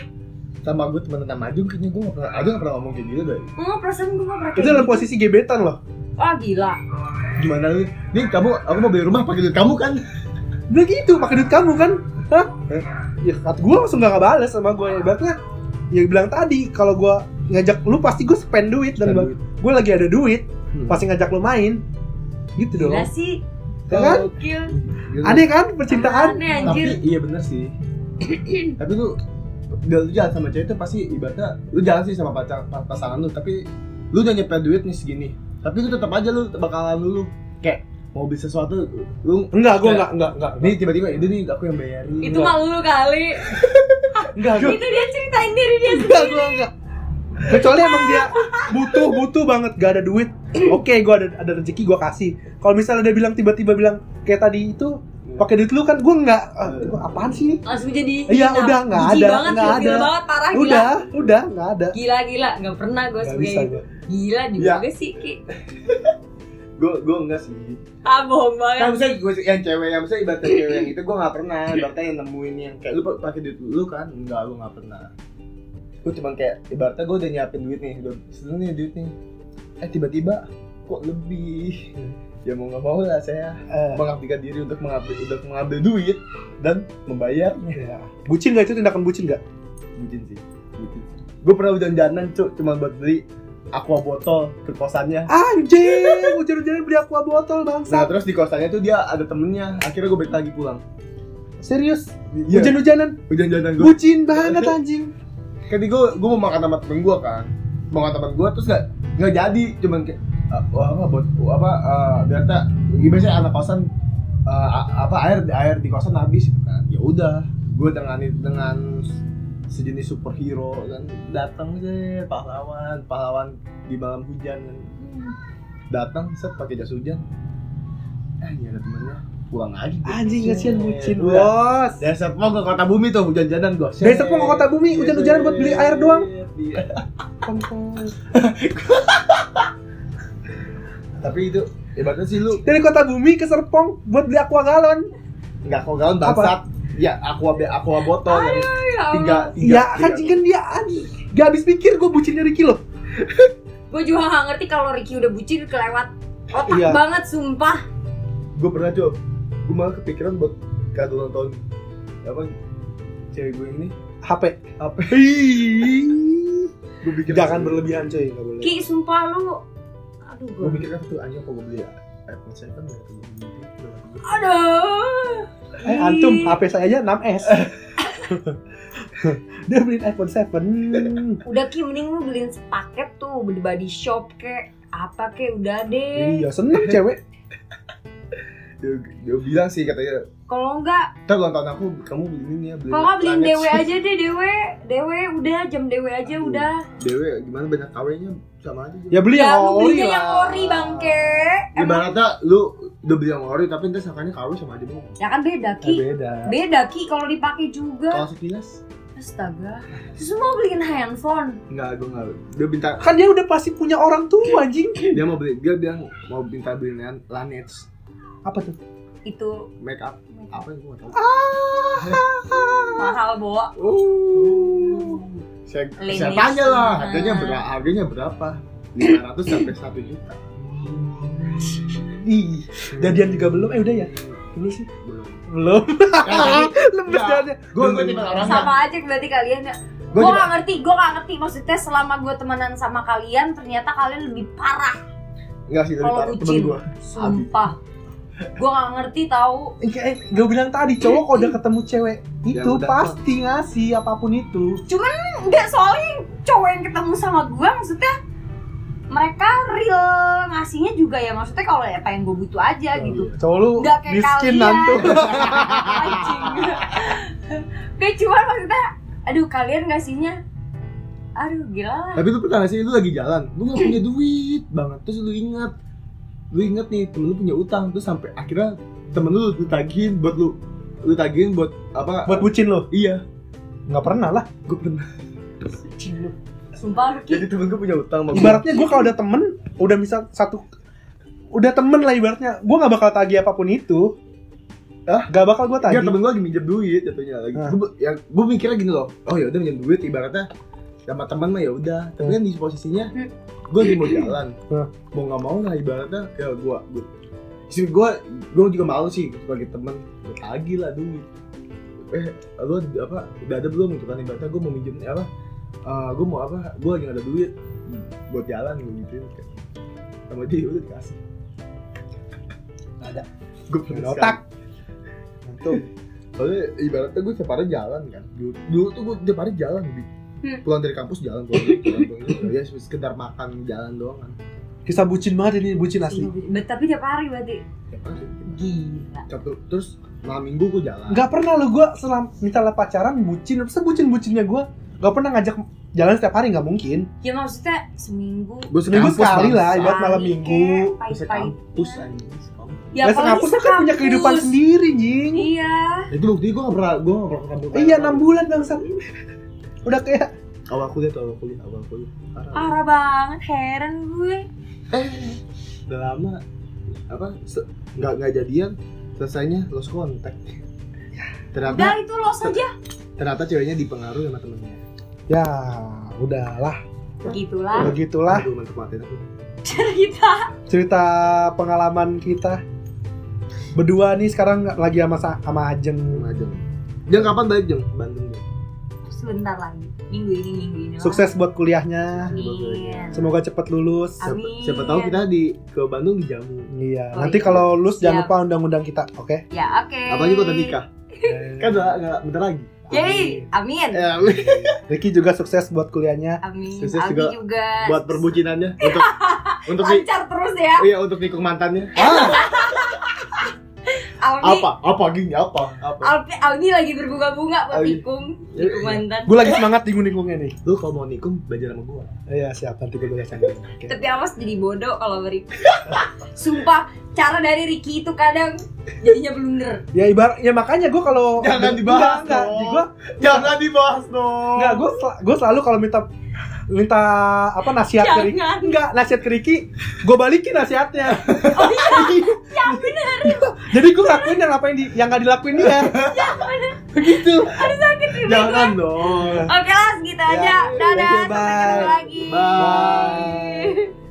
Sama gua temen sama Ajung, kayaknya gua gak pernah, Ajung gak pernah ngomong kayak gitu deh. Oh, perasaan gue gak pernah Itu kayak dalam gitu. posisi gebetan loh. Wah, gila. Gimana lu? Nih kamu, aku mau beli rumah pakai duit kamu kan? Udah gitu, pakai duit kamu kan? Hah? Ya kata gue langsung gak ngebales sama gue Ibaratnya ya bilang tadi kalau gue ngajak lu pasti gue spend duit dan Spend duit. gue lagi ada duit Hmm. pasti ngajak lu main gitu dong Gila sih. ya kan. Gitu. aneh kan percintaan Aneh Tapi anjir. iya bener sih. tapi lu lu jalan sama cewek itu pasti ibaratnya lu jalan sih sama pacar pa- pasangan lu tapi lu udah nyepet duit nih segini tapi lu tetap aja lu bakalan lu kayak mau beli sesuatu lu enggak gue enggak enggak enggak nih tiba-tiba ini nih aku yang bayarin. Itu mah lu kali. enggak gue Itu dia ceritain diri dia enggak gue enggak. Kecuali emang dia butuh butuh banget gak ada duit. Oke gue ada ada rezeki gue kasih. Kalau misalnya dia bilang tiba-tiba bilang kayak tadi itu pakai duit lu kan gue enggak ah, itu apaan sih langsung jadi Iya, udah, nggak ada, nggak ada. banget parah gila. Udah udah nggak ada. Gila gila nggak pernah gue Nggak sebagai gila Ya. juga sih ki gue gue enggak sih. Ah bohong kan banget misalnya gue yang cewek yang misalnya ibaratnya cewek yang itu gue nggak pernah ibaratnya yang nemuin yang kayak lu pa- pakai duit lu kan? Enggak lu nggak pernah. Gue cuman kayak ibaratnya gue udah nyiapin duit nih udah sebenarnya nih duit nih. Eh tiba-tiba kok lebih? Ya mau nggak mau lah saya Eh, mengabdikan diri untuk mengambil untuk mengambil duit dan membayarnya. Ya. bucin nggak itu tindakan bucin nggak? Bucin sih bucin sih. Gue pernah hujan-hujanan cuk cuma buat beli aqua botol ke kosannya. Anjing hujan-hujanan beli aqua botol nah bangsa terus di kosannya tuh dia ada temennya. Akhirnya gue balik lagi pulang. Serius? Iya, hujan-hujanan? Hujan-hujanan gue bucin banget anjing. kan gue gue mau makan sama temen gue kan. Mau makan temen gue terus gak nggak jadi. Cuman kayak "Ah, wah apa buat apa uh, biar tak biasanya anak kosan uh, apa air air di kosan habis gitu kan. Ya udah gue dengan dengan sejenis superhero kan datang sih pahlawan pahlawan di malam hujan kan datang set pakai jas hujan ah ada temennya pulang lagi. Anjing kasihan bucin, bos. dari Serpong ke kota bumi tuh hujan-hujanan gua Dari Serpong ke Kota Bumi, hujan-hujanan buat beli air doang. Iya. Tapi itu ibaratnya sih lu Dari Kota Bumi ke Serpong buat beli aqua galon. nggak kau galon bangsat ya aqua aqua botol yang tiga tiga Ya, kan kan dia anjing. Gak habis pikir gue bucinnya Ricky loh. Gue juga gak ngerti kalau Ricky udah bucin kelewat otak Iya. banget sumpah. gue pernah coba gue malah kepikiran buat kado ulang tahun apa cewek gue ini HP. apa gue pikir Jangan berlebihan coy, gak boleh. Ki sumpah lu. Aduh gue gue. mikir kan tuh anjing apa gue beli iPhone 7 ya tuh Aduh. Eh antum, HP saya aja 6S. dia beliin iPhone 7. Udah Ki mending lu beliin sepaket tuh di body shop kek apa kek udah deh. Iya, seneng cewek. dia, dia bilang sih katanya Kalau enggak, ntar ulang tahun aku kamu beli ini ya beli kalau beliin Planet." dewe aja deh dewe, dewe udah jam dewe aja Aduh. udah. dewe gimana banyak kawenya sama aja Ya beli Ya yang ori belinya yang lah. ori bangke. Emang ibaratnya lu udah beli yang ori tapi ntar sangkanya KW sama aja dong ya kan beda Ki. beda. Beda Ki kalau dipakai juga. kalau sekilas Astaga. Lu mau beliin handphone. enggak gue enggak dia minta Kan dia udah pasti punya orang tua anjing. dia mau beli dia bilang mau minta beli lan- Laneige Apa tuh? Itu make up apa yang gue tahu mahal bawa. oh saya tanya lah harganya Ah. berapa harganya berapa 500 sampai 1 juta Ih, jadian juga belum. Eh udah ya. Ini sih belum belum. ya, Lemes Ya. banget. gue orangnya Sama aja berarti kalian ya. gue gak ngerti, gue gak ngerti maksudnya selama gue temenan sama kalian ternyata kalian lebih parah enggak sih dari kalau para temen gue Sumpah. Gue gak ngerti tahu. Eh, kayak gue bilang tadi cowok kalau udah ketemu cewek Ya itu udah, pasti ngasih apa pun itu. Enggak soalnya yang cowok yang ketemu sama gue maksudnya mereka real ngasihnya juga ya maksudnya kalau ya apa yang gue butuh aja Oh, gitu. iya. Cowok lu Nggak kayak miskin nantu. Anjing. Kayak cuman maksudnya aduh kalian ngasihnya aduh gila lah. tapi lu pernah gak sih lu lagi jalan lu gak punya duit banget terus lu ingat lu inget nih temen lu punya utang terus sampai akhirnya temen lu lu tagihin buat lu lu tagihin buat apa Buat bucin lo? iya Nggak pernah lah. gue pernah Bucin lu. Sumpah lu Ki. jadi temen gue punya utang sama gua. Ibaratnya gue kalau udah temen, udah misal satu udah temen lah ibaratnya gue nggak bakal tagih apa pun itu Hah? Gak bakal gue Iya tagih temen gue lagi minjem duit jatuhnya lagi. Nah. Gue ya gue mikirnya gini loh. Oh ya udah minjem duit ibaratnya sama teman mah ya udah. Tapi kan di posisinya Hmm. gue lagi mau jalan. Hmm. Mau nggak mau lah ibaratnya ya gue gue Istri gue gue juga malu sih sebagai teman gue tagih lah duit. Eh lu apa udah ada belum gitu kan ibaratnya gue mau minjem apa? Eh gue mau apa? Gue lagi gak ada duit buat jalan gue gituin kan. Sama dia udah dikasih. Ada. Gue pernah otak Tuh. Soalnya ibaratnya gue tiap hari jalan kan Dulu, dulu tuh gue tiap hari jalan Bi. Hmm. Pulang dari kampus jalan pulang, pulang, pulang, Ya sekedar makan jalan doang kan Kisah bucin banget ini, bucin asli Bet- Tapi tiap hari berarti. Tiap hari Gila. Sabtu- Terus malam minggu gue jalan Gak pernah lo gue selam misalnya pacaran bucin, apa bucin bucinnya gue Gak pernah ngajak jalan setiap hari nggak mungkin Ya maksudnya seminggu. Gue Seminggu sekali lah, ibarat malam minggu kek, Gue pahit-pahit. sekampus anjing sekampus. Ya, Ya tuh kan punya kehidupan sendiri jing Iya. Itu bukti gue gak pernah Gue gak pernah ketemu Iya 6 bulan bangsat Udah kayak Awal kuliah tuh awal kuliah Awal kuliah Parah. Parah banget, heran gue. Eh Udah lama Apa Nggak nggak jadian Selesainya lost contact Ternyata Udah itu lo saja. ternyata ceweknya dipengaruhi sama temennya Ya udahlah Begitulah Begitulah Aduh mantep banget aku cerita. cerita pengalaman kita Berdua nih sekarang lagi sama sa- sama Ajeng Majeng. Jeng kapan balik Jeng? Bandung Jeng. Sebentar lagi. Minggu ini, minggu ini. lah. Sukses buat kuliahnya Amin. Semoga cepet lulus Siapa, Amin. siapa tahu kita di ke Bandung di jamu. Iya, Oh, nanti iya. kalau lulus jangan Siap. lupa undang-undang kita, oke? Ya, oke. Apalagi kalau udah nikah. Kan udah nggak bentar lagi. Yeay, amin. Ya, Ricky juga sukses buat kuliahnya. Amin. Sukses Abi juga juga. buat perbucinannya untuk untuk di, Lancar terus ya. iya untuk nikung mantannya. Ah, Aldi apa? Apa gini apa? Apa? Aldi, Aldi lagi berbunga-bunga buat tikung. Ya, Tikung mantan. Gue lagi semangat tikung-tikungnya nih. lu kalau mau nikung belajar sama gua. Iya siap. Nanti gue belajar sama. Tapi awas jadi bodoh kalau beri Sumpah cara dari Ricky itu kadang jadinya blunder. Ya ibarat ya makanya gue kalau Jangan dibahas enggak, enggak. dong. Gue jangan dibahas dong. Enggak gue gue selalu kalau minta minta apa nasihat ke Riki enggak nasihat ke Riki gue balikin nasihatnya. Oh iya. Yang bener. Iya. Jadi gue lakuin yang apa yang di yang gak dilakuin dia. Yang bener. Begitu. Aduh sakit jangan gue. dong. Oke lah segitu ya, aja. dadah sampai ketemu lagi. Bye. bye.